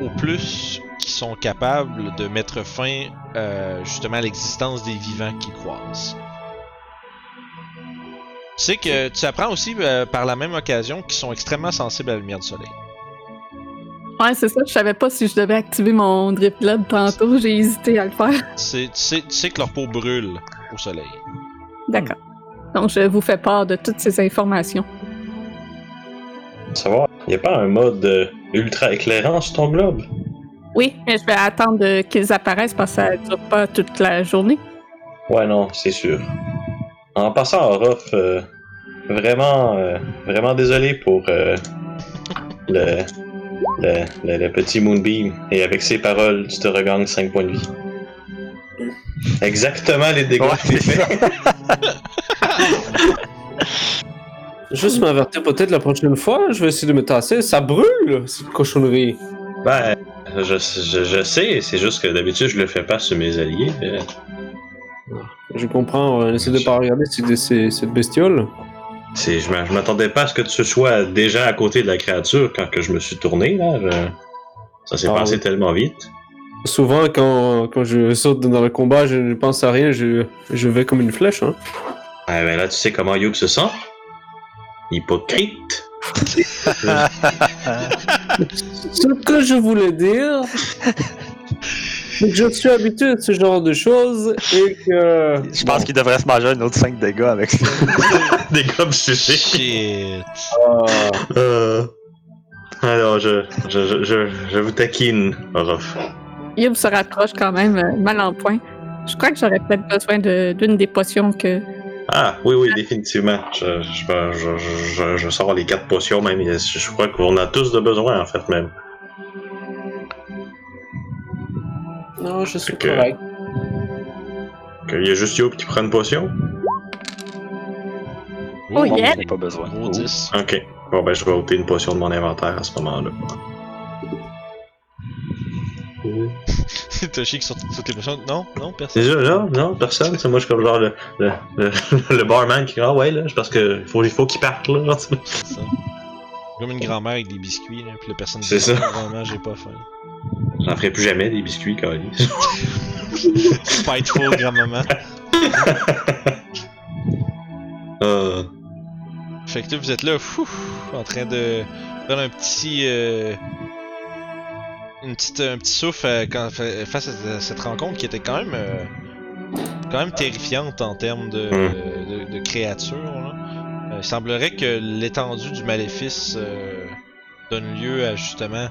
au plus qui sont capables de mettre fin euh, justement à l'existence des vivants qu'ils croisent. Tu sais que tu apprends aussi euh, par la même occasion qu'ils sont extrêmement sensibles à la lumière du soleil. Ouais, c'est ça. Je savais pas si je devais activer mon drip blood tantôt. J'ai hésité à le faire. C'est- Tu sais, tu sais que leur peau brûle au soleil. D'accord. Donc, je vous fais part de toutes ces informations. Savoir, y a pas un mode euh, ultra éclairant sur ton globe? Oui, mais je vais attendre qu'ils apparaissent parce que ça dure pas toute la journée. Ouais, non, c'est sûr. En passant à Orof, euh, vraiment, euh, vraiment désolé pour euh, le, le, le, le petit Moonbeam. Et avec ces paroles, tu te regagnes 5 points de vie. Exactement les dégâts Ouais, que c'est fait. Juste m'avertir peut-être la prochaine fois, je vais essayer de me tasser. Ça brûle, cette cochonnerie. Ben, je, je, je sais, c'est juste que d'habitude, je le fais pas sur mes alliés. euh. Je comprends, on essaie de pas regarder cette bestiole. C'est, je m'a- je m'attendais pas à ce que tu sois déjà à côté de la créature quand que je me suis tourné, là. je- Ça s'est Ah passé oui. tellement vite. Souvent, quand, quand je saute dans le combat, je ne pense à rien, je, je vais comme une flèche. Hein. Ah, ben là, tu sais comment Youb se sent? Hypocrite. Ce que je voulais dire, c'est que je suis habitué à ce genre de choses et que. Je pense qu'il devrait se manger un autre 5 dégâts avec ça. Des sucés. Shit. Ah, Euh... Alors, je, je, je, je, je vous taquine, Orof. Youb se rapproche quand même euh, mal en point. Je crois que j'aurais peut-être besoin de- d'une des potions que. Ah, oui, oui, définitivement. Je, je, je, je, je, je sors les quatre potions, même. Je, je crois qu'on a tous de besoin, en fait, même. non, je suis Ok. correct. Il y a juste Youb qui prend une potion? Oh, Ouh, yeah. Pas besoin. Gros 10. Ok. Bon, ben, je vais ôter une potion de mon inventaire à ce moment-là. T'as chic sur toutes les potions. Non, non, personne. C'est ça, là? Non, personne. C'est moi, je suis comme genre le, le, le, le barman qui dit Ah ouais, là, c'est parce que faut, il faut qu'il parte, là. C'est ça. Comme une grand-mère avec des biscuits, là, puis la personne dit C'est ça. Vraiment, j'ai pas faim. J'en ferai plus jamais des biscuits, quand Spiteful, grand-maman. euh, Fait que là, vous êtes là, fou, en train de faire un petit. euh, une petite, un petit souffle euh, quand- face à cette rencontre qui était quand même. euh, quand même terrifiante en termes de, de, de créatures. là. Euh, il semblerait que l'étendue du maléfice euh, donne lieu à justement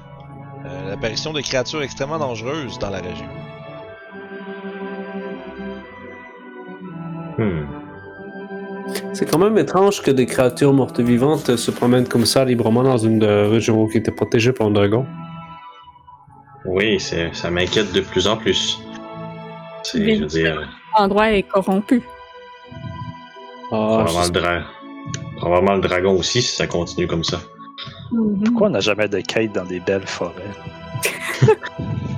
euh, l'apparition de créatures extrêmement dangereuses dans la région. hmm. C'est quand même étrange que des créatures mortes vivantes se promènent comme ça librement dans une région qui était protégée par un dragon. Oui, c'est, ça m'inquiète de plus en plus. C'est, Oui. je veux dire, L'endroit est corrompu. Ah, Probablement le, dra- probablement le dragon aussi si ça continue comme ça. Mhm. Pourquoi on n'a jamais de quête dans des belles forêts?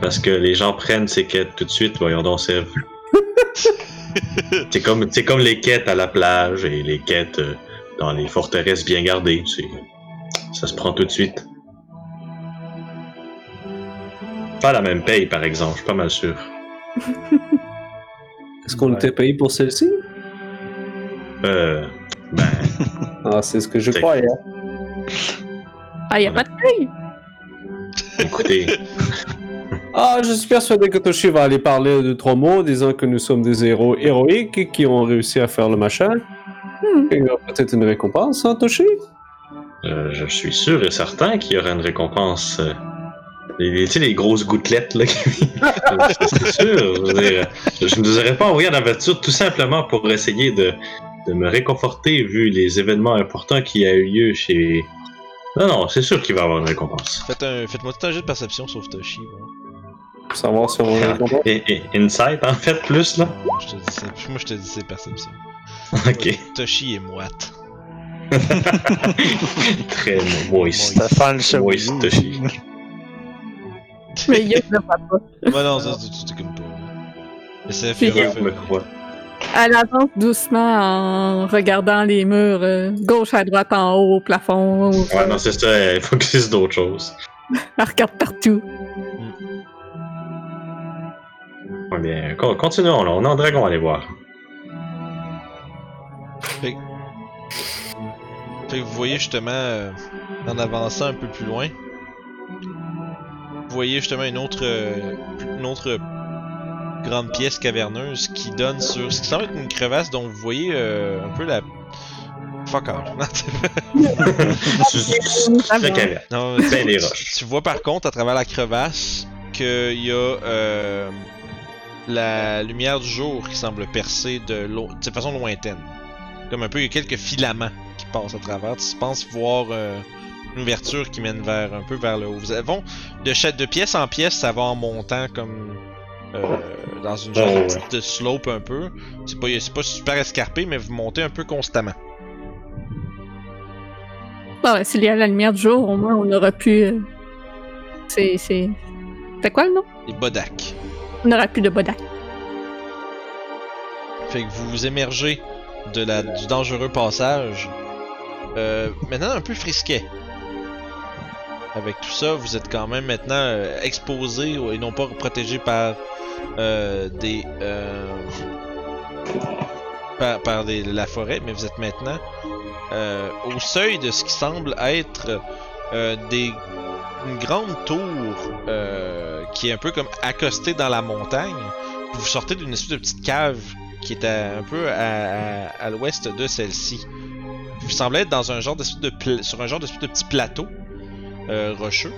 Parce que les gens prennent ces quêtes tout de suite, voyons donc, Sèvres. c'est comme, c'est comme les quêtes à la plage et les quêtes euh, dans les forteresses bien gardées. c'est- Ça se prend tout de suite. Pas la même paye, par exemple, je suis pas mal sûr. Est-ce qu'on Ouais. était payé pour celle-ci? Euh, ben, Ah, c'est ce que je croyais. Ah, y a pas de paye! écoutez, Ah, je suis persuadé que Toshi va aller parler de trois mots, disant que nous sommes des héros héroïques qui ont réussi à faire le machin. Hmm. Il y aura peut-être une récompense, hein, Toshi? euh, je suis sûr et certain qu'il y aura une récompense. Les, tu sais, les grosses gouttelettes, là. qui- c'est sûr. Je, veux dire, je ne vous aurais pas envoyé en aventure tout simplement pour essayer de, de me réconforter vu les événements importants qui a eu lieu chez. Non, non, c'est sûr qu'il va y avoir une récompense. Faites un, faites-moi tout un jeu de perception sauf Toshi. bon. Pour savoir si on a une récompense. Et, et Insight, en fait, plus, là? Je te dis, moi je te dis c'est perception. Ok. Toshi est moite. Très moist. Moist. Toshi. Mais Yves le voit pas. Bah non, ça c'est comme il me crois. Elle avance doucement en regardant les murs, euh, gauche à droite, en haut, au plafond. au- Ouais, non, c'est ça, il faut que c'est d'autres choses. Elle regarde partout. Ouais, bien, con- continuons, là. On est en dragon, allez voir. Fait que vous voyez justement, euh, en avançant un peu plus loin, vous voyez justement une autre, euh, une autre grande pièce caverneuse qui donne sur ce qui semble être une crevasse dont vous voyez euh, un peu la. Fuck off. Non, Ben tu, tu vois par contre à travers la crevasse qu'il y a euh, la lumière du jour qui semble percer de, de façon lointaine. Comme un peu, il y a quelques filaments qui passent à travers. Tu penses voir euh, une ouverture qui mène vers un peu vers le haut. Vous avez, bon, de, cha- de pièce en pièce, ça va en montant comme euh, dans une genre Oh, de ouais. slope un peu. C'est pas, c'est pas super escarpé, mais vous montez un peu constamment. Bon, ouais, s'il y a la lumière du jour, au moins on aura pu. euh, C'est. C'est. C'est quoi le nom? Les Bodak. On aura plus de Bodak. Fait que vous émergez de la, du dangereux passage. Euh, maintenant un peu frisquet. Avec tout ça, vous êtes quand même maintenant euh, exposé et non pas protégé par euh, des euh, par, la forêt, mais vous êtes maintenant euh, au seuil de ce qui semble être des une grande tour qui est un peu comme accostée dans la montagne. Vous sortez d'une espèce de petite cave qui est un peu à, à- l'ouest de celle-ci. Vous semblez être dans un genre de sur un genre d'espèce de petit plateau rocheux.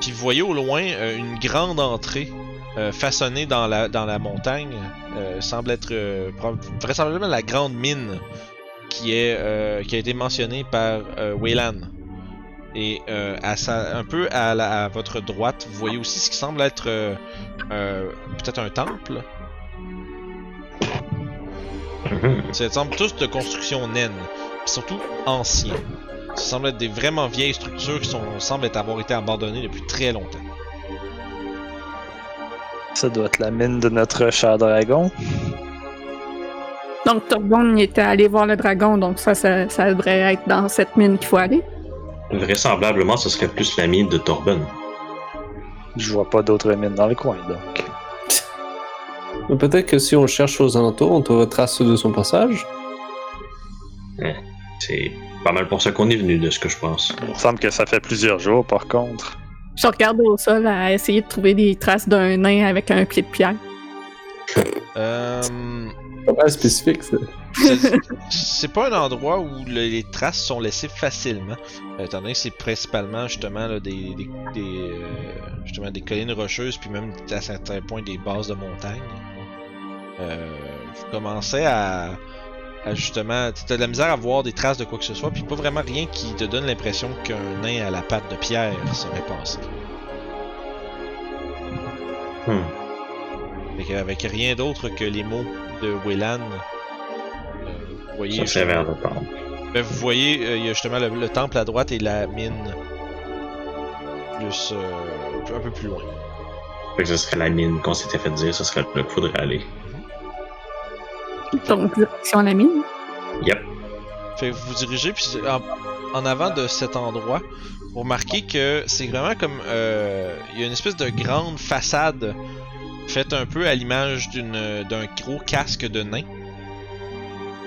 Puis vous voyez au loin euh, une grande entrée euh, façonnée dans la, dans la montagne. Euh, semble être euh, vraisemblablement la grande mine qui est euh, qui a été mentionnée par euh, Wayland. Et euh, à sa- un peu à, la- à votre droite, vous voyez aussi ce qui semble être euh, euh, peut-être un temple. Mhm. Ça semble tous de construction naine, puis surtout anciens. Ça semble être des vraiment vieilles structures qui sont, semblent être, avoir été abandonnées depuis très longtemps. Ça doit être la mine de notre cher dragon. Donc, Torbon était allé voir le dragon, donc ça, ça, ça devrait être dans cette mine qu'il faut aller. Vraisemblablement, ce serait plus la mine de Torben. Je vois pas d'autres mines dans le coin, donc. Mais Peut-être que si on cherche aux alentours, on trouvera trace de son passage. C'est pas mal pour ça qu'on est venu, de ce que je pense. Il me semble que ça fait plusieurs jours, par contre. Je regarde au sol à essayer de trouver des traces d'un nain avec un pied de pierre. Euh, Pas mal spécifique, ça. c'est- c'est pas un endroit où le- les traces sont laissées facilement, euh, étant donné que c'est principalement justement là, des, des, des, euh, justement des collines rocheuses, puis même à certains points des bases de montagne. Euh, vous commencez à, à justement, t'as de la misère à voir des traces de quoi que ce soit, puis pas vraiment rien qui te donne l'impression qu'un nain à la patte de pierre serait passé. Hmm. Avec, avec rien d'autre que les mots de Wayland euh, voyez, Ça, vers le temple. ben, vous voyez, euh, il y a justement le, le temple à droite et la mine plus euh, un peu plus loin. Fait que ce serait la mine qu'on s'était fait dire, ce serait là qu'il faudrait aller. Donc, direction la mine. Yep. Fait que vous vous dirigez, puis en, en avant de cet endroit, vous remarquez que c'est vraiment comme. euh, Il y a une espèce de grande façade faite un peu à l'image d'un gros casque de nain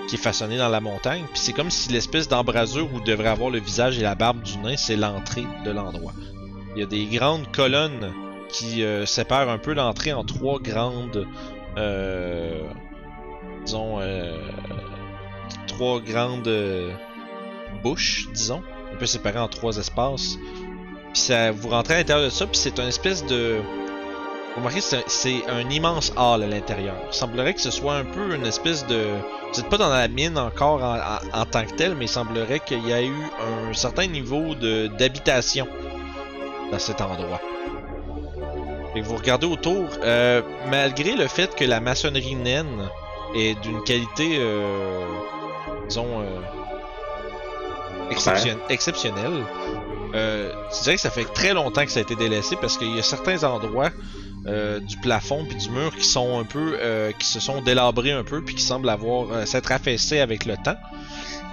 qui est façonné dans la montagne. Puis c'est comme si l'espèce d'embrasure où devrait avoir le visage et la barbe du nain, c'est l'entrée de l'endroit. Il y a des grandes colonnes qui euh, séparent un peu l'entrée en trois grandes. Euh, disons. Euh, trois grandes euh, bouches, disons, un peu séparées en trois espaces. Puis ça, vous rentrez à l'intérieur de ça, puis c'est une espèce de. Vous remarquez, c'est un, immense hall à l'intérieur. Il semblerait que ce soit un peu une espèce de. Vous n'êtes pas dans la mine encore en, tant que tel, mais il semblerait qu'il y a eu un certain niveau d'habitation dans cet endroit. Et vous regardez autour, euh, malgré le fait que la maçonnerie naine est d'une qualité, euh, disons, euh, exception- exceptionnelle, euh, je dirais que ça fait très longtemps que ça a été délaissé parce qu'il y a certains endroits euh, du plafond puis du mur qui sont un peu, euh, qui se sont délabrés un peu puis qui semblent avoir euh, s'être affaissés avec le temps.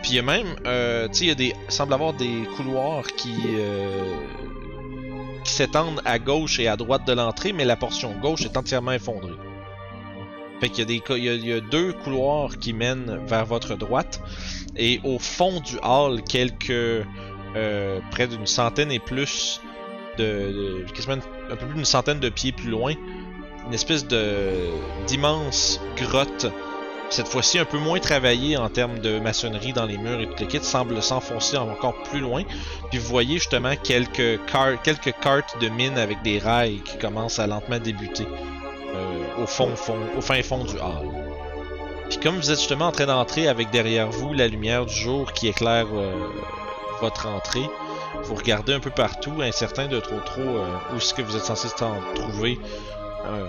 Puis il y a même, euh, tu sais, il y a des, semble avoir des couloirs qui euh, qui s'étendent à gauche et à droite de l'entrée, mais la portion gauche est entièrement effondrée. Fait il y a, deux couloirs qui mènent vers votre droite, et au fond du hall, quelques euh, près d'une centaine et plus de, un peu plus d'une centaine de pieds plus loin, une espèce d'immense grotte. Cette fois-ci un peu moins travaillée en termes de maçonnerie dans les murs et tout le kit semble s'enfoncer encore plus loin. Puis vous voyez justement quelques, car- quelques cartes de mine avec des rails qui commencent à lentement débuter au fond, fond, au fin fond du hall. Puis comme vous êtes justement en train d'entrer avec derrière vous la lumière du jour qui éclaire euh, votre entrée, vous regardez un peu partout, incertain de trop trop euh, où est-ce que vous êtes censé en trouver euh,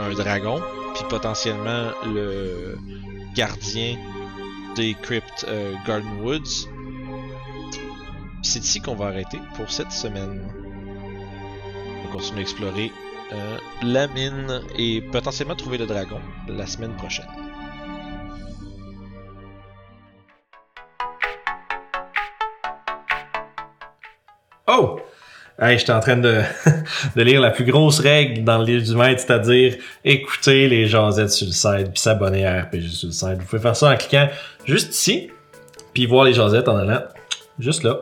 un dragon, puis potentiellement le gardien des cryptes euh, Garden Woods. C'est ici qu'on va arrêter pour cette semaine. On va continuer à explorer euh, la mine et potentiellement trouver le dragon la semaine prochaine. Oh! Hey, j'étais en train de, lire la plus grosse règle dans le livre du maître, c'est-à-dire écouter les jasettes sur le site puis s'abonner à RPG sur le site. Vous pouvez faire ça en cliquant juste ici, puis voir les jasettes en allant juste là.